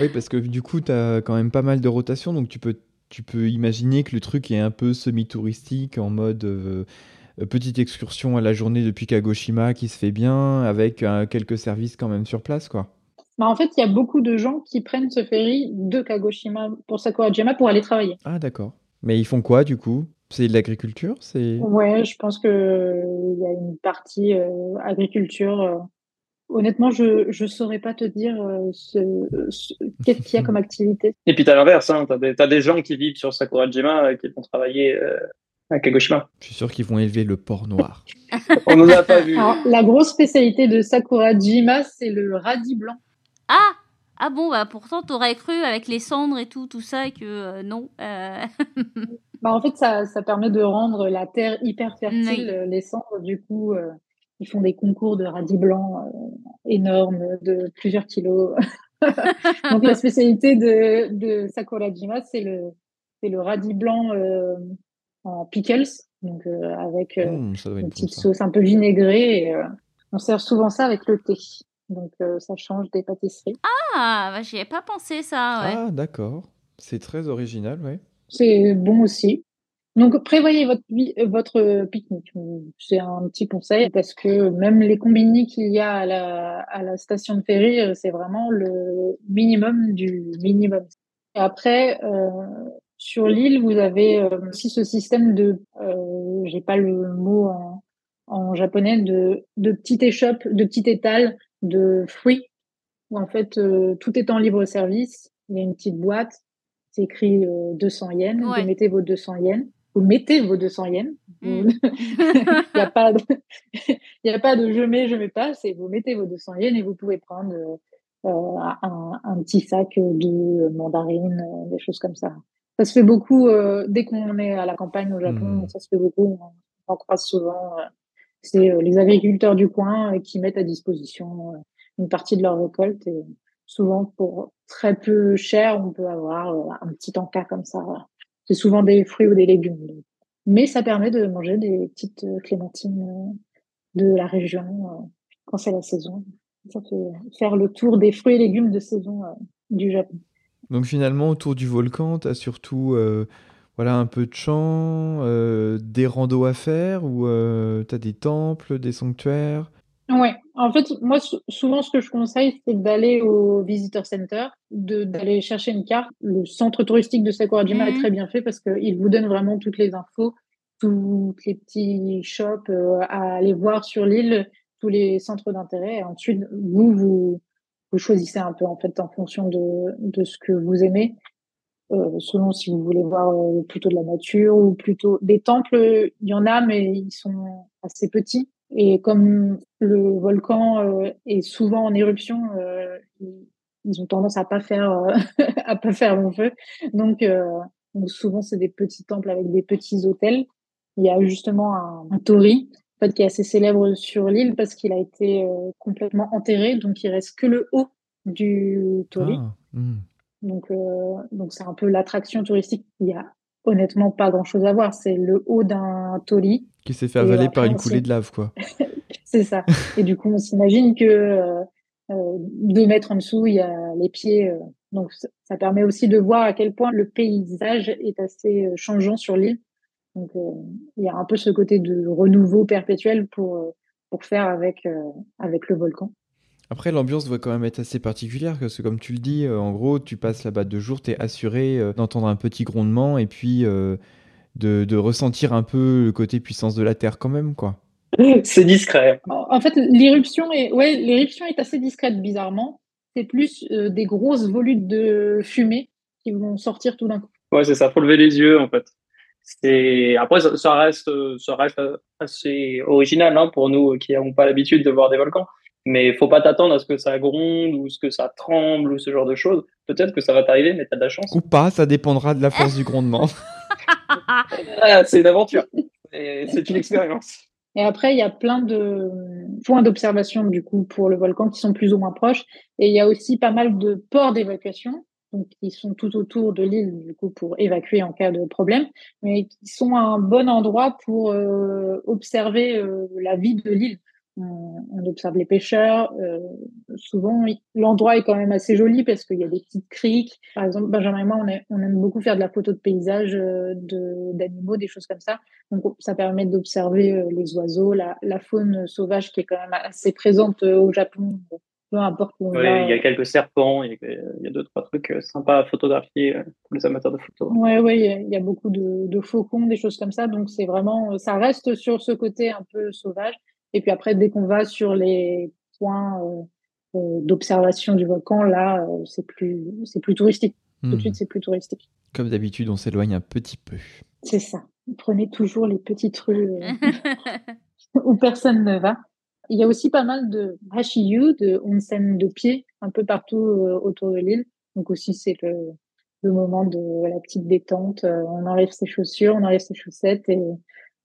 Oui, parce que du coup, tu as quand même pas mal de rotation, donc tu peux, tu peux imaginer que le truc est un peu semi-touristique, en mode petite excursion à la journée depuis Kagoshima qui se fait bien, avec euh, quelques services quand même sur place, quoi. Bah, en fait, il y a beaucoup de gens qui prennent ce ferry de Kagoshima pour Sakurajima pour aller travailler. Ah, d'accord. Mais ils font quoi, du coup? C'est de l'agriculture? C'est... Ouais, je pense que euh, il y a une partie euh, agriculture. euh. Honnêtement, je je saurais pas te dire euh, ce, ce- qu'est-ce qu'il y a comme activité. Et puis t'as l'inverse, hein, t'as des, t'as des gens qui vivent sur Sakurajima euh, qui vont travailler euh, à Kagoshima. Je suis sûr qu'ils vont élever le porc noir. On n'en a pas vu. Alors, la grosse spécialité de Sakurajima, c'est le radis blanc. Ah Ah bon, bah pourtant, t'aurais cru avec les cendres et tout, tout ça, que euh, non. euh, Bah, en fait, ça, ça permet de rendre la terre hyper fertile. Oui. Euh, Les cendres, du coup, euh, ils font des concours de radis blanc euh, énormes de plusieurs kilos. Donc, la spécialité de, de Sakurajima, c'est le, c'est le radis blanc euh, en pickles, donc euh, avec euh, Mmh, une bon, petite sauce un peu vinaigrée. Et, euh, on sert souvent ça avec le thé. Donc, euh, ça change des pâtisseries. Ah, bah, j'y ai pas pensé ça, ouais. Ah, d'accord. C'est très original, ouais. C'est bon aussi. Donc, prévoyez votre, votre pique-nique. C'est un petit conseil parce que même les combini qu'il y a à la, à la station de ferry, c'est vraiment le minimum du minimum. Et après, euh, sur l'île, vous avez aussi ce système de, euh, j'ai pas le mot en, en japonais, de, de petites échoppes, de petites étals de fruits où en fait euh, tout est en libre service. Il y a une petite boîte, c'est écrit 200 yens. Vous mettez vos 200 yens vous mettez vos 200 yens. Mm. Il n'y a, pas de... Il a pas de je mets, je mets pas, c'est vous mettez vos 200 yens et vous pouvez prendre euh, un, un, petit sac de mandarines, euh, des choses comme ça. Ça se fait beaucoup euh, dès qu'on est à la campagne au Japon, mm. ça se fait beaucoup. On, croise souvent. C'est les agriculteurs du coin qui mettent à disposition une partie de leur récolte et souvent pour très peu cher, on peut avoir un petit encas comme ça c'est souvent des fruits ou des légumes. Mais ça permet de manger des petites euh, clémentines euh, de la région euh, quand c'est la saison. Ça fait faire le tour des fruits et légumes de saison du Japon. Donc finalement, autour du volcan, tu as surtout voilà, un peu de champs, des randos à faire, ou tu as des temples, des sanctuaires? Ouais, en fait, moi, souvent, ce que je conseille, c'est d'aller au Visitor Center, d'aller chercher une carte. Le centre touristique de Sakurajima est mhm. très bien fait parce qu'il vous donne vraiment toutes les infos, toutes les petits shops euh, à aller voir sur l'île, tous les centres d'intérêt. Et ensuite, vous, vous, vous choisissez un peu, en fait, en fonction de, de ce que vous aimez. Euh, selon si vous voulez voir euh, plutôt de la nature ou plutôt des temples, il y en a, mais ils sont assez petits. Et comme le volcan euh, est souvent en éruption, euh, ils ont tendance à pas faire euh, à pas faire long feu. Donc, souvent c'est des petits temples avec des petits hôtels. Il y a justement un, un tori en fait, qui est assez célèbre sur l'île parce qu'il a été complètement enterré, donc il reste que le haut du tori. Ah, hmm. Donc, donc c'est un peu l'attraction touristique. Il y a honnêtement pas grand chose à voir. C'est le haut d'un tori qui s'est fait avaler par une coulée de lave, quoi. c'est ça. Et du coup, on s'imagine que euh, euh, deux mètres en dessous, il y a les pieds. Euh, donc, ça, permet aussi de voir à quel point le paysage est assez changeant sur l'île. Donc, il y a un peu ce côté de renouveau perpétuel pour, pour faire avec, avec le volcan. Après, l'ambiance doit quand même être assez particulière, parce que comme tu le dis, en gros, tu passes là-bas deux jours, tu es assuré d'entendre un petit grondement, et puis de, ressentir un peu le côté puissance de la Terre quand même, quoi. C'est discret. En fait, l'éruption est, ouais, l'éruption est assez discrète, bizarrement. C'est plus euh, des grosses volutes de fumée qui vont sortir tout d'un coup. Ouais, c'est ça. Faut lever les yeux, en fait. C'est après ça, reste, ça reste assez original hein, pour nous qui n'avons pas l'habitude de voir des volcans. Mais faut pas t'attendre à ce que ça gronde ou ce que ça tremble ou ce genre de choses. Peut-être que ça va t'arriver, mais tu as de la chance. Ou pas, ça dépendra de la force du grondement. Ah, c'est une aventure. C'est une expérience. Et après, il y a plein de points d'observation du coup pour le volcan qui sont plus ou moins proches. Et il y a aussi pas mal de ports d'évacuation, donc qui sont tout autour de l'île du coup pour évacuer en cas de problème, mais qui sont un bon endroit pour euh, observer euh, la vie de l'île on, observe les pêcheurs. Euh, souvent, l'endroit est quand même assez joli parce qu'il y a des petites criques. Par exemple, Benjamin et moi, on, aime beaucoup faire de la photo de paysage, euh, d'animaux, des choses comme ça. Donc, ça permet d'observer euh, les oiseaux, la, faune sauvage qui est quand même assez présente au Japon. Peu importe où Il y a quelques serpents, il y, a deux, trois trucs sympas à photographier pour les amateurs de photos. Oui, ouais, il y, a beaucoup de, de faucons, des choses comme ça. Donc, c'est vraiment, ça reste sur ce côté un peu sauvage. Et puis après, dès qu'on va sur les points euh, euh, d'observation du volcan, là, euh, c'est plus, c'est plus touristique. Tout de hmm. suite, c'est plus touristique. Comme d'habitude, on s'éloigne un petit peu. C'est ça. Prenez toujours les petites rues où personne ne va. Il y a aussi pas mal de hashiyu, de onsen de pied, un peu partout autour de l'île. Donc aussi, c'est le, le moment de la petite détente. on enlève ses chaussures, on enlève ses chaussettes et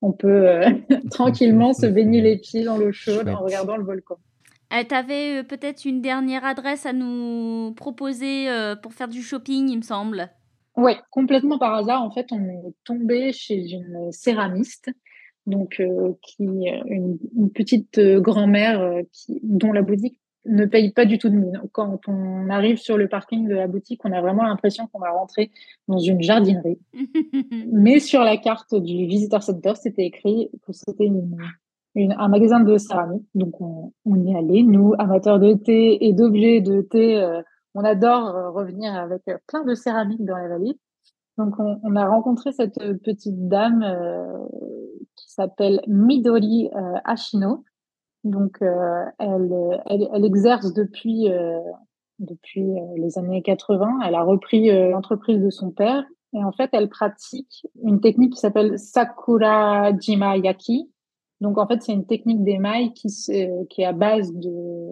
on peut euh, tranquillement se baigner les pieds dans l'eau chaude en regardant le volcan. Euh, tu avais euh, peut-être une dernière adresse à nous proposer pour faire du shopping, il me semble. Oui, complètement par hasard. En fait, on est tombé chez une céramiste, donc qui une, petite grand-mère dont la boutique ne payent pas du tout de mine. Quand on arrive sur le parking de la boutique, on a vraiment l'impression qu'on va rentrer dans une jardinerie. Mais sur la carte du Visitor Center, c'était écrit que c'était un magasin de céramique. Donc on, on, y allait, nous, amateurs de thé et d'objets de thé. Euh, on adore euh, revenir avec plein de céramique dans la vallée. Donc on, on a rencontré cette petite dame euh, qui s'appelle Midori Ashino donc, euh, elle, elle, elle, exerce depuis, euh, depuis euh, les années 80. Elle a repris l'entreprise de son père. Et en fait, elle pratique une technique qui s'appelle Sakura Jima Yaki. Donc, en fait, c'est une technique d'émail qui, qui est à base de,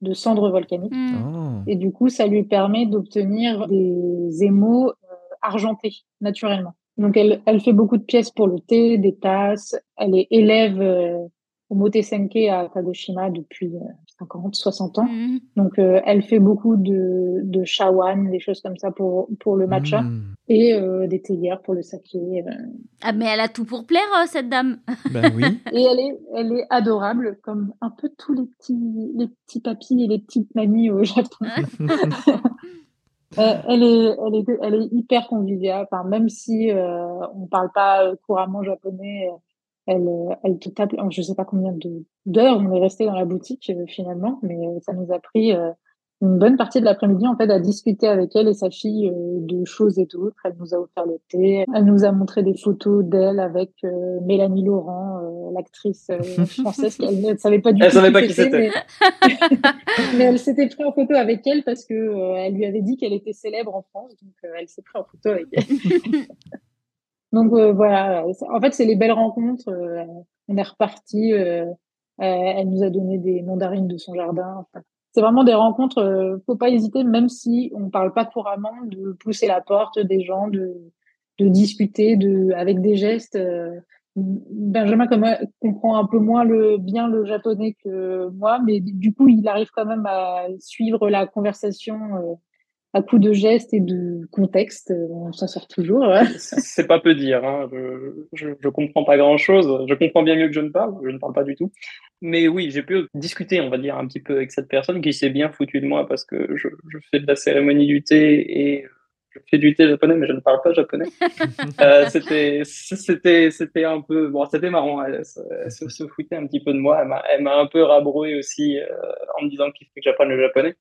de cendres volcaniques. Hmm. Ah. Et du coup, ça lui permet d'obtenir des émaux argentés naturellement. Donc, elle, elle fait beaucoup de pièces pour le thé, des tasses. Elle est élève au Motesenke à Kagoshima depuis 50, euh, 60 ans. Mm. Donc, euh, elle fait beaucoup de, de shawan, des choses comme ça pour, pour le matcha mm. et euh, des théières pour le saké. Ah, mais elle a tout pour plaire, cette dame. Ben oui. et elle est, elle est adorable, comme un peu tous les petits, les petits papis et les petites mamies au Japon. elle, est, elle, est, elle est hyper conviviale, enfin, même si on parle pas couramment japonais elle, euh, elle te tape, je sais pas combien d'heures on est resté dans la boutique euh, finalement, mais euh, ça nous a pris une bonne partie de l'après-midi en fait à discuter avec elle et sa fille de choses et d'autres. Elle nous a offert le thé, elle nous a montré des photos d'elle avec Mélanie Laurent, l'actrice française. Elle ne savait pas du tout. Elle savait pas qui c'était. Mais... elle s'était prise en photo avec elle parce que elle lui avait dit qu'elle était célèbre en France, donc elle s'est prise en photo avec elle. Donc euh, voilà, en fait, c'est les belles rencontres. Euh, on est reparti. Euh, elle nous a donné des mandarines de son jardin. c'est vraiment des rencontres. faut pas hésiter, même si on parle pas couramment, de pousser la porte des gens, de, de discuter, de avec des gestes. Benjamin comme, comprend un peu moins le, bien le japonais que moi, mais du coup, il arrive quand même à suivre la conversation à coup de gestes et de contexte, euh, on s'en sort toujours. c'est pas peu dire. Hein. Je, je, comprends pas grand chose. Je comprends bien mieux que je ne parle. Je ne parle pas du tout. Mais oui, j'ai pu discuter, on va dire, un petit peu avec cette personne qui s'est bien foutue de moi parce que je, je, fais de la cérémonie du thé et je fais du thé japonais, mais je ne parle pas japonais. euh, c'était, c'était, c'était un peu, bon, c'était marrant. Elle, se, foutait un petit peu de moi. Elle m'a un peu rabroué aussi euh, en me disant qu'il faut que j'apprenne le japonais.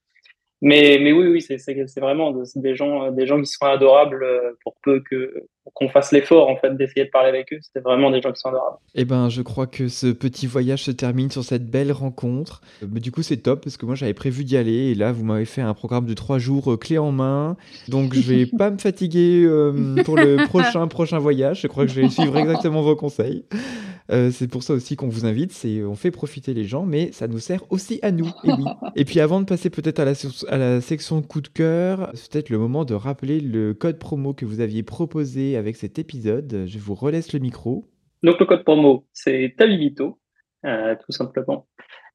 Mais, mais oui, oui, c'est vraiment des gens, des gens qui sont adorables euh, pour peu que qu'on fasse l'effort en fait d'essayer de parler avec eux. C'était vraiment des gens qui sont adorables. Eh ben, je crois que ce petit voyage se termine sur cette belle rencontre. Euh, mais du coup, c'est top parce que moi j'avais prévu d'y aller et là vous m'avez fait un programme de trois jours euh, clé en main. Donc je vais pas me fatiguer pour le prochain prochain voyage. Je crois que je vais suivre exactement vos conseils. Euh, c'est pour ça aussi qu'on vous invite, c'est on fait profiter les gens, mais ça nous sert aussi à nous. Et, oui. et puis avant de passer peut-être à la, à la section coup de cœur, c'est peut-être le moment de rappeler le code promo que vous aviez proposé avec cet épisode. Je vous relaisse le micro. Donc le code promo, c'est Talibito, euh, tout simplement.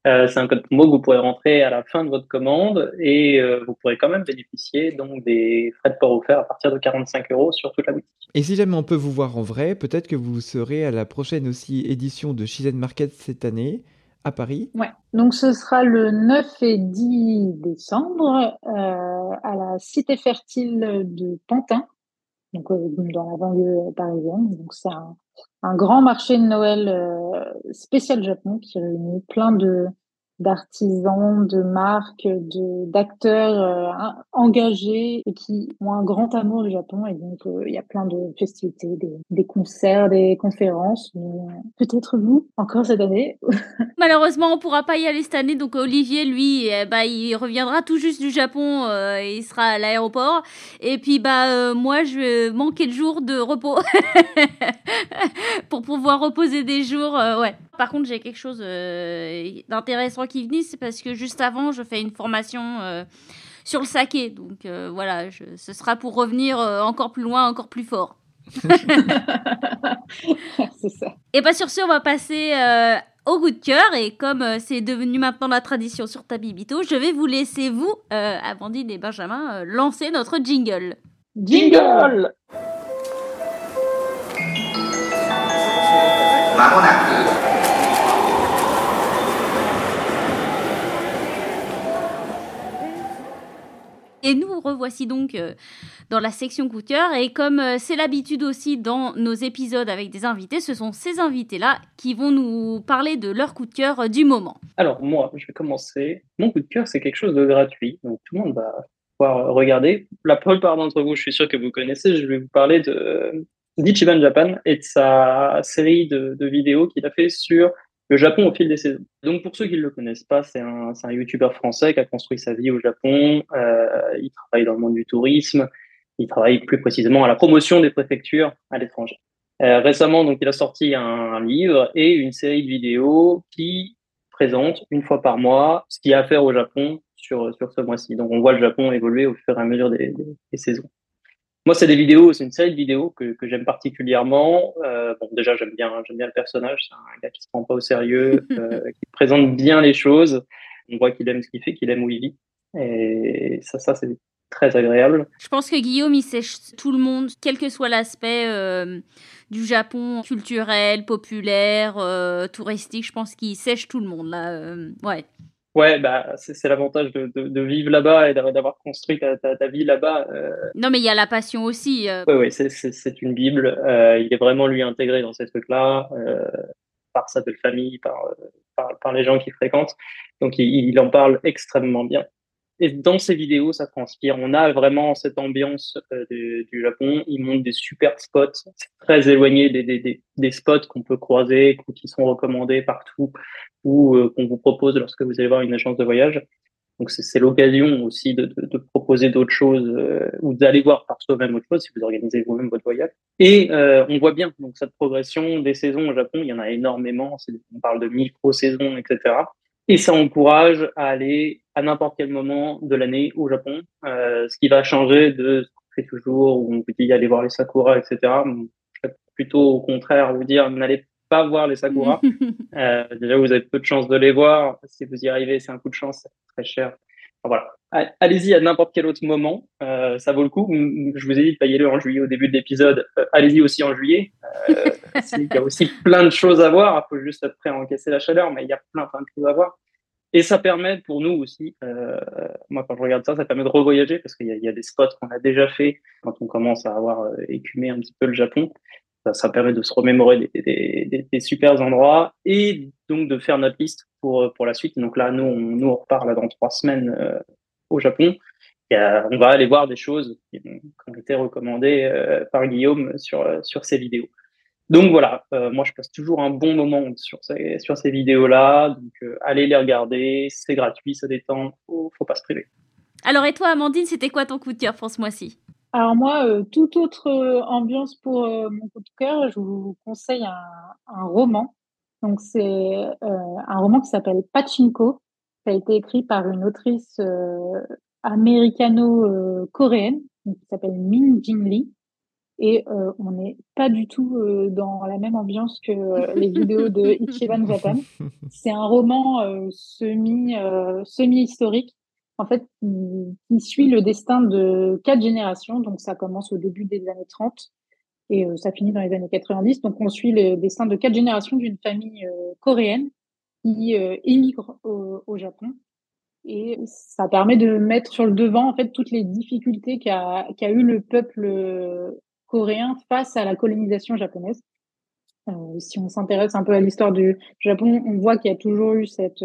Euh, c'est un code promo que vous pourrez rentrer à la fin de votre commande et euh, vous pourrez quand même bénéficier donc des frais de port offerts à partir de 45 euros sur toute la boutique. Et si jamais on peut vous voir en vrai, peut-être que vous serez à la prochaine aussi édition de Shizen Market cette année à Paris. Ouais, donc ce sera le 9 et 10 décembre euh, à la Cité Fertile de Pantin, donc dans la banlieue parisienne. Donc c'est un un grand marché de Noël spécial Japon qui réunit plein de d'artisans, de marques, de d'acteurs euh, engagés et qui ont un grand amour du Japon. Et donc, euh, il y a plein de festivités, des, des concerts, des conférences. Euh, peut-être vous, encore cette année. Malheureusement, on pourra pas y aller cette année. Donc, Olivier, lui, bah, il reviendra tout juste du Japon. et il sera à l'aéroport. Et puis, bah, moi, je vais manquer de jours de repos pour pouvoir reposer des jours. ouais. Par contre, j'ai quelque chose d'intéressant qui venait, c'est parce que juste avant, je fais une formation euh, sur le saké. Donc euh, voilà, ce sera pour revenir euh, encore plus loin, encore plus fort. c'est ça. Et pas bah, sur ce, on va passer au goût de cœur. Et comme c'est devenu maintenant la tradition sur Tabibito, je vais vous laisser, vous, Amandine et Benjamin, lancer notre jingle. Jingle revoici donc dans la section coup de cœur. Et comme c'est l'habitude aussi dans nos épisodes avec des invités, ce sont ces invités-là qui vont nous parler de leur coup de cœur du moment. Alors moi, je vais commencer. Mon coup de cœur, c'est quelque chose de gratuit. Donc tout le monde va pouvoir regarder. La plupart d'entre vous, je suis sûr que vous connaissez. Je vais vous parler de d'Ichiban Japan et de sa série de vidéos qu'il a fait sur le Japon au fil des saisons. Donc pour ceux qui ne le connaissent pas, c'est un, un français qui a construit sa vie au Japon. Euh, il travaille dans le monde du tourisme. Il travaille plus précisément à la promotion des préfectures à l'étranger. Euh, récemment, donc, il a sorti un, livre et une série de vidéos qui présente une fois par mois ce qu'il y a à faire au Japon sur, sur ce mois-ci. Donc on voit le Japon évoluer au fur et à mesure des, des saisons. Moi, c'est des vidéos, c'est une série de vidéos que, que j'aime particulièrement. Euh, bon, déjà, j'aime bien, j'aime bien le personnage. C'est un gars qui se prend pas au sérieux, euh, qui présente bien les choses. On voit qu'il aime ce qu'il fait, qu'il aime où il vit. Et ça, ça, c'est très agréable. Je pense que Guillaume, il sèche tout le monde, quel que soit l'aspect euh, du Japon culturel, populaire, touristique. Je pense qu'il sèche tout le monde là. Ouais. Ouais, bah, c'est l'avantage de, de, de, vivre là-bas et d'avoir construit ta, ta, ta vie là-bas. Euh... Non, mais il y a la passion aussi. Euh... Oui, ouais, c'est une Bible. Euh, il est vraiment, lui, intégré dans ces trucs-là, euh, par sa belle famille, par, par, par, les gens qu'il fréquente. Donc, il, il, en parle extrêmement bien. Et dans ces vidéos, ça transpire. On a vraiment cette ambiance du, du, Japon. Il montre des super spots, très éloignés des, des, des, des spots qu'on peut croiser, qui sont recommandés partout ou euh, qu'on vous propose lorsque vous allez voir une agence de voyage. Donc c'est l'occasion aussi de, proposer d'autres choses euh, ou d'aller voir par soi-même autre chose si vous organisez vous-même votre voyage. Et euh, on voit bien donc cette progression des saisons au Japon. Il y en a énormément. On parle de micro-saisons, etc. Et ça encourage à aller à n'importe quel moment de l'année au Japon, ce qui va changer de ce qu'on fait toujours où on vous dit aller voir les sakura, etc. Plutôt au contraire vous dire n'allez pas voir les sakura. euh, déjà, vous avez peu de chances de les voir. Si vous y arrivez, c'est un coup de chance, très cher. Enfin, voilà. Allez-y à n'importe quel autre moment, euh, ça vaut le coup. Je vous ai dit aller en juillet au début de l'épisode. Euh, allez-y aussi en juillet. Il y a aussi plein de choses à voir. Il faut juste être prêt à encaisser la chaleur, mais il y a plein, plein de choses à voir. Et ça permet pour nous aussi, euh, moi quand je regarde ça, ça permet de revoyager parce qu'il y, y, a des spots qu'on a déjà fait quand on commence à avoir euh, écumé un petit peu le Japon ça, permet de se remémorer des, des, super endroits et donc de faire notre liste pour, pour la suite. Donc là, nous, on, nous, repart là dans trois semaines euh, au Japon. Et, euh, on va aller voir des choses qui, ont été recommandées euh, par Guillaume sur, sur ces vidéos. Donc voilà, euh, moi je passe toujours un bon moment sur ces, sur ces vidéos-là. Donc euh, allez les regarder, c'est gratuit, ça détend, faut, faut pas se priver. Alors et toi, Amandine, c'était quoi ton coup de cœur pour ce mois-ci? Alors moi, euh, toute autre euh, ambiance pour euh, mon coup de cœur, je vous conseille un, un roman. Donc c'est un roman qui s'appelle Pachinko. Ça a été écrit par une autrice américano-coréenne qui s'appelle Min Jin Lee. Et on n'est pas du tout dans la même ambiance que les vidéos de Ichiban Japan. C'est un roman semi semi historique en fait, qui, suit le destin de quatre générations. Donc, ça commence au début des années 30 et euh, ça finit dans les années 90. Donc, on suit le destin de quatre générations d'une famille euh, coréenne qui euh, émigre au, au, Japon. Et ça permet de mettre sur le devant, en fait, toutes les difficultés qu'a qu eu le peuple coréen face à la colonisation japonaise. si on s'intéresse un peu à l'histoire du Japon, on voit qu'il y a toujours eu cette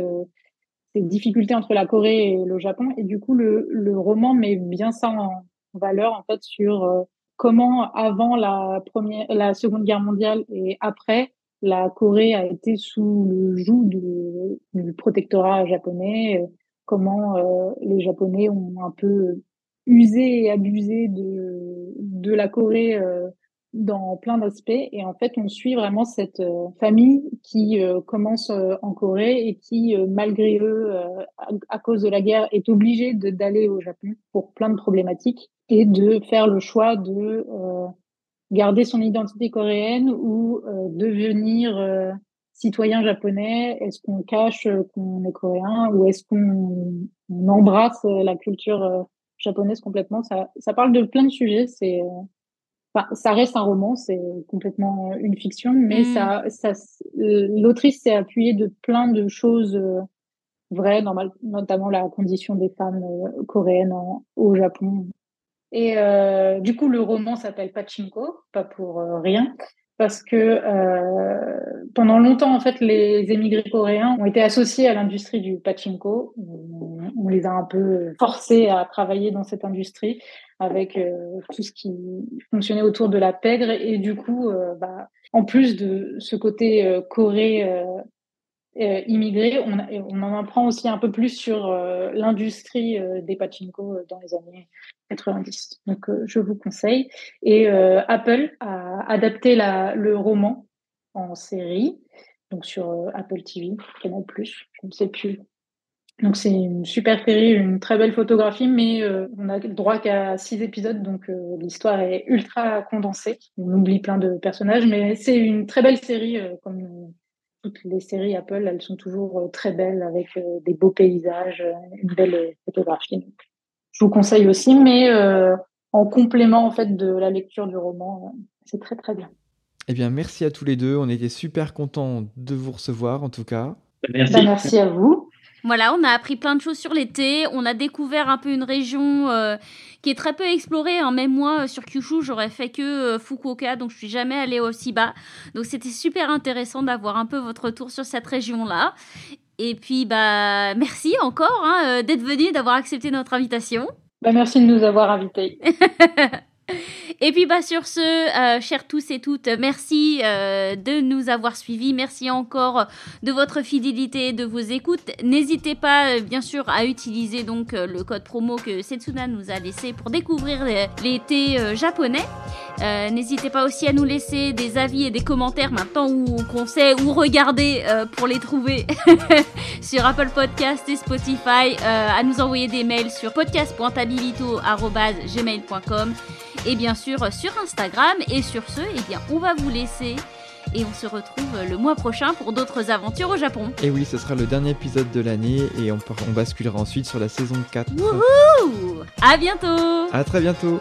ces difficultés entre la Corée et le Japon. Et du coup, le, le roman met bien ça en valeur, en fait, sur euh, comment, avant la première, la Seconde Guerre mondiale et après, la Corée a été sous le joug du, du protectorat japonais, euh, comment euh, les Japonais ont un peu usé et abusé de, de la Corée euh, dans plein d'aspects. Et en fait, on suit vraiment cette euh, famille qui euh, commence euh, en Corée et qui, malgré eux, à, à, cause de la guerre, est obligée d'aller au Japon pour plein de problématiques et de faire le choix de garder son identité coréenne ou devenir citoyen japonais. Est-ce qu'on cache qu'on est coréen ou est-ce qu'on embrasse la culture japonaise complètement? Ça, ça parle de plein de sujets. C'est Enfin, ça reste un roman, c'est complètement une fiction, mais mmh. ça, ça l'autrice s'est appuyée de plein de choses euh, vraies, notamment la condition des femmes coréennes au Japon. Et du coup, le roman s'appelle Pachinko, pas pour rien parce que euh, pendant longtemps, en fait, les émigrés coréens ont été associés à l'industrie du pachinko. On, les a un peu forcés à travailler dans cette industrie avec euh, tout ce qui fonctionnait autour de la pègre. Et du coup, euh, bah, en plus de ce côté Corée euh, immigrés, on, on, en apprend aussi un peu plus sur euh, l'industrie euh, des pachinko dans les années 90. Donc, je vous conseille. Et Apple a adapté la, le roman en série, donc sur Apple TV, Canal+, je ne sais plus. Donc, c'est une super série, une très belle photographie, mais on a le droit qu'à six épisodes, donc l'histoire est ultra condensée. On oublie plein de personnages, mais c'est une très belle série, comme toutes les séries Apple, elles sont toujours euh, très belles avec euh, des beaux paysages, euh, une belle photographie. je vous conseille aussi, mais en complément en fait de la lecture du roman, c'est très très bien. Eh bien, merci à tous les deux. On était super contents de vous recevoir en tout cas. Merci. Bah, merci à vous. Voilà, on a appris plein de choses sur l'été. On a découvert un peu une région euh, qui est très peu explorée. Hein. Même moi, euh, sur Kyushu, j'aurais fait que euh, Fukuoka, donc je suis jamais allée aussi bas. Donc c'était super intéressant d'avoir un peu votre retour sur cette région-là. Et puis, bah, merci encore hein, d'être venu, d'avoir accepté notre invitation. Bah, merci de nous avoir invités. Et puis bah sur ce, euh, chers tous et toutes, merci euh, de nous avoir suivis. Merci encore de votre fidélité, de vos écoutes. N'hésitez pas, euh, bien sûr, à utiliser donc le code promo que Setsuna nous a laissé pour découvrir l'été japonais. N'hésitez pas aussi à nous laisser des avis et des commentaires maintenant qu'on sait où regarder pour les trouver sur Apple Podcast et Spotify. à nous envoyer des mails sur podcast.abilito@gmail.com et bien sûr sur Instagram. Et sur ce, eh bien, on va vous laisser et on se retrouve le mois prochain pour d'autres aventures au Japon. Et oui, ce sera le dernier épisode de l'année et on, on basculera ensuite sur la saison 4. Wouhou À bientôt À très bientôt